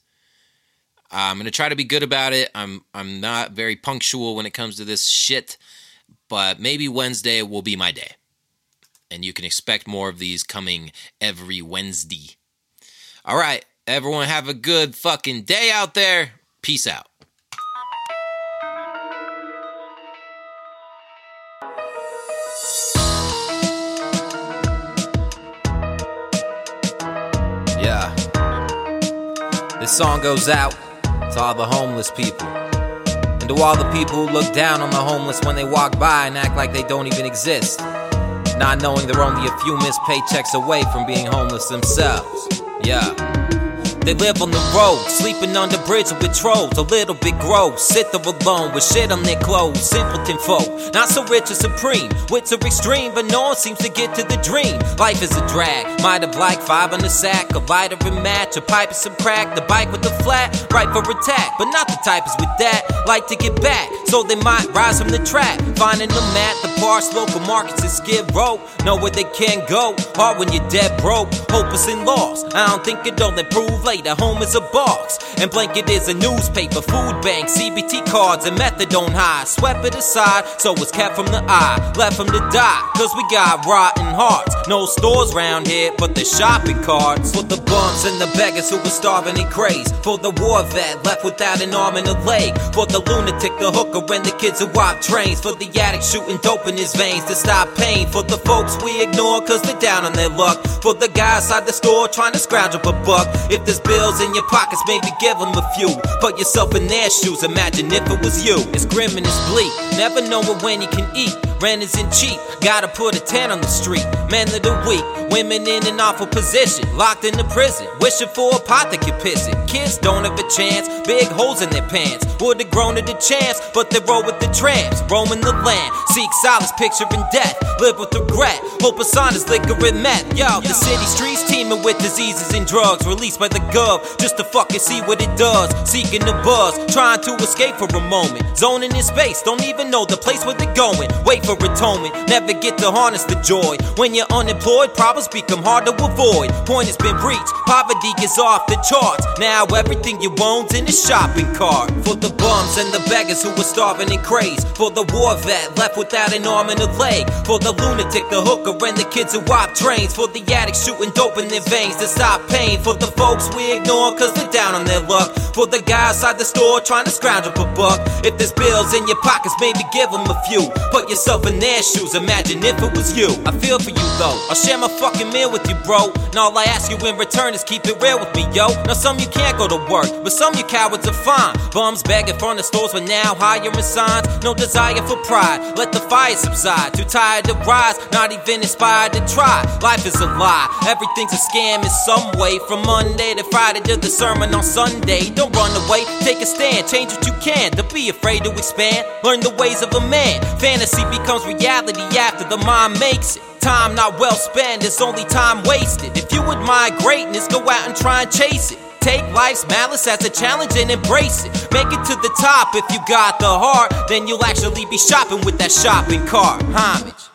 [SPEAKER 1] I'm going to try to be good about it. I'm I'm not very punctual when it comes to this shit, but maybe Wednesday will be my day. And you can expect more of these coming every Wednesday. All right, everyone have a good fucking day out there. Peace out. Song goes out to all the homeless people. And to all the people who look down on the homeless when they walk by and act like they don't even exist. Not knowing they're only a few missed paychecks away from being homeless themselves. Yeah. They live on the road, sleeping on the bridge with trolls. A little bit gross, sit there alone with shit on their clothes. Simpleton folk, not so rich or supreme. Wits are extreme, but no one seems to get to the dream. Life is a drag, might have like five on the sack, a lighter and match, a pipe and some crack. The bike with the flat, right for attack, but not the type is with that. Like to get back, so they might rise from the trap. Finding them at the parks, local markets, and skid row. Know where they can go, hard when you're dead broke. Hopeless and lost, I don't think it'll improve later. Home is a box, and blanket is a newspaper, food bank, EBT cards, and methadone high. Swept it aside, so it's kept from the eye. Left from the die, cause we got rotten hearts. No stores round here, but the shopping carts. For the bums and the beggars who were starving and crazed. For the war vet left without an arm and a leg. For the lunatic, the hooker, and the kids who walk trains. For the addict shooting dope in his veins to stop pain. For the folks we ignore cause they're down on their luck. For the guy outside the store trying to scrounge up a buck. If there's bills in your pockets, maybe give them a few. Put yourself in their shoes, imagine if it was you. It's grim and it's bleak, never knowing when you can eat. Rent isn't cheap, gotta put a 10 on the street. Men of the week, women in an awful position, locked in the prison, wishing for a pot that can piss it. Kids don't have a chance, big holes in their pants. Would've grown at the chance, but they roll with the tramps. Roaming the land, seek solace, picturing death. Live with regret, hope a sign is liquor and meth. Yo, the city streets teeming with diseases and drugs, released by the gov, just to fucking see what it does. Seeking the buzz, trying to escape for a moment. Zoning in space, don't even know the place where they're going. Wait for atonement, never get to harness the joy. When you're unemployed, problems become hard to avoid. Point has been reached, poverty is off the charts. Now everything you own's in a shopping cart. For the bums and the beggars who were starving and crazed. For the war vet left without an arm and a leg. For the lunatic, the hooker, and the kids who rob trains. For the addicts shooting dope in their veins to stop pain. For the folks we ignore cause they're down on their luck. For the guy outside the store trying to scrounge up a buck. If there's bills in your pockets, maybe give them a few. Put yourself in their shoes, imagine if it was you. I feel for you though, I'll share my fucking meal with you, bro. And all I ask you in return is keep it real with me, yo. Now some you can't go to work, but some you cowards are fine. Bums begging from the stores, but now hiring signs. No desire for pride, let the fire subside. Too tired to rise, not even inspired to try. Life is a lie, everything's a scam in some way. From Monday to Friday to the sermon on Sunday. Don't run away, take a stand, change what you can. Don't be afraid to expand, learn the ways of a man. Fantasy becomes reality after the mind makes it. Time not well spent, it's only time wasted. If you admire greatness, go out and try and chase it. Take life's malice as a challenge and embrace it. Make it to the top if you got the heart, then you'll actually be shopping with that shopping cart. Homage.